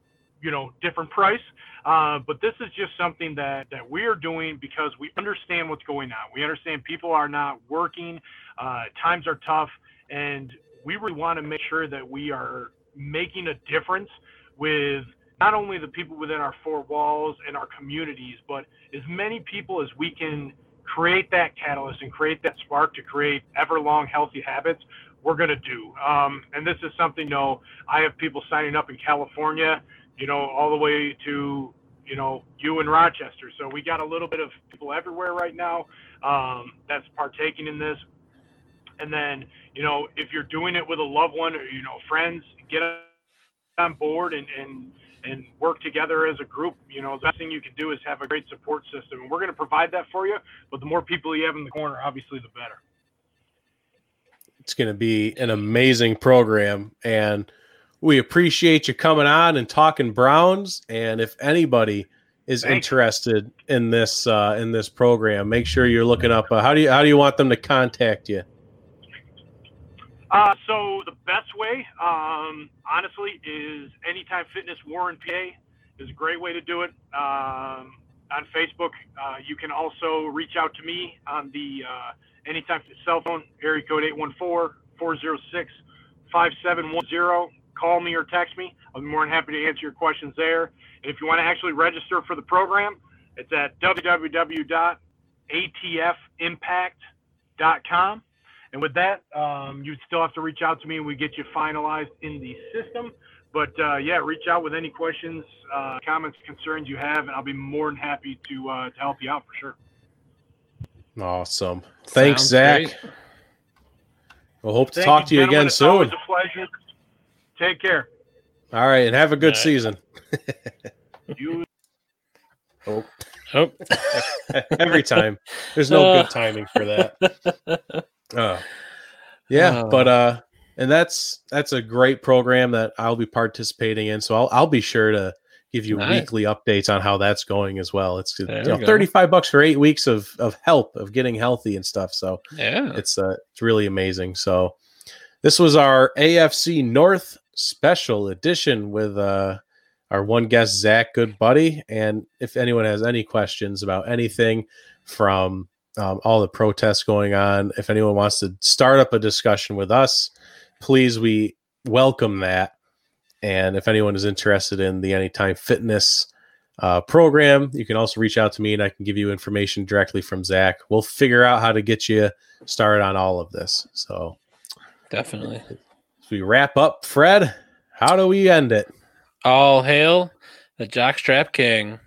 S3: you know, different price. Uh, but this is just something that, that we are doing because we understand what's going on. We understand people are not working, uh, times are tough, and we really want to make sure that we are making a difference with not only the people within our four walls and our communities, but as many people as we can create that catalyst and create that spark to create ever long healthy habits we're going to do. Um, and this is something you know i have people signing up in california you know all the way to you know you in rochester. So we got a little bit of people everywhere right now um, that's partaking in this. And then you know if you're doing it with a loved one or you know friends get on board and and and work together as a group. You know, the best thing you can do is have a great support system. And we're going to provide that for you. But the more people you have in the corner, obviously, the better.
S1: It's going to be an amazing program. And we appreciate you coming on and talking Browns. And if anybody is
S3: Thanks.
S1: interested in this uh, in this program, make sure you're looking up. Uh, how do you how do you want them to contact you?
S3: Uh, so the best way, um, honestly, is Anytime Fitness Warren PA is a great way to do it. Um, on Facebook, uh, you can also reach out to me on the uh, Anytime Fitness cell phone, area code 814-406-5710. Call me or text me. I'll be more than happy to answer your questions there. And if you want to actually register for the program, it's at www.atfimpact.com. And with that, um, you still have to reach out to me and we get you finalized in the system. But uh, yeah, reach out with any questions, uh, comments, concerns you have, and I'll be more than happy to uh, to help you out for sure.
S1: Awesome. Thanks,
S2: Sounds
S1: Zach.
S2: great.
S1: We'll hope to
S3: Thank
S1: talk to you again
S3: It's
S1: soon.
S3: always a pleasure. Take care.
S1: All right, and have a good
S2: All right.
S1: season. [laughs]
S3: You
S1: Oh,
S2: Oh, [laughs]
S1: every time. There's no
S2: Uh.
S1: good timing for that. [laughs] Uh, yeah, but uh, and that's that's a great program that I'll be participating in. So I'll I'll be sure to give you
S2: Nice.
S1: weekly updates on how that's going as well. It's you know,
S2: we go.
S1: 35 bucks for eight weeks of of help of getting healthy and stuff. So
S2: yeah.
S1: it's uh it's really amazing. So this was our AFC North special edition with uh our one guest Zach, good buddy. And if anyone has any questions about anything from um, all the protests going on, if anyone wants to start up a discussion with us, please we welcome that. And if anyone is interested in the Anytime Fitness uh, program, you can also reach out to me and I can give you information directly from Zach. We'll figure out how to get you started on all of this. So
S2: Definitely.
S1: as we wrap up, Fred, how do we end it?
S2: All hail the jockstrap king.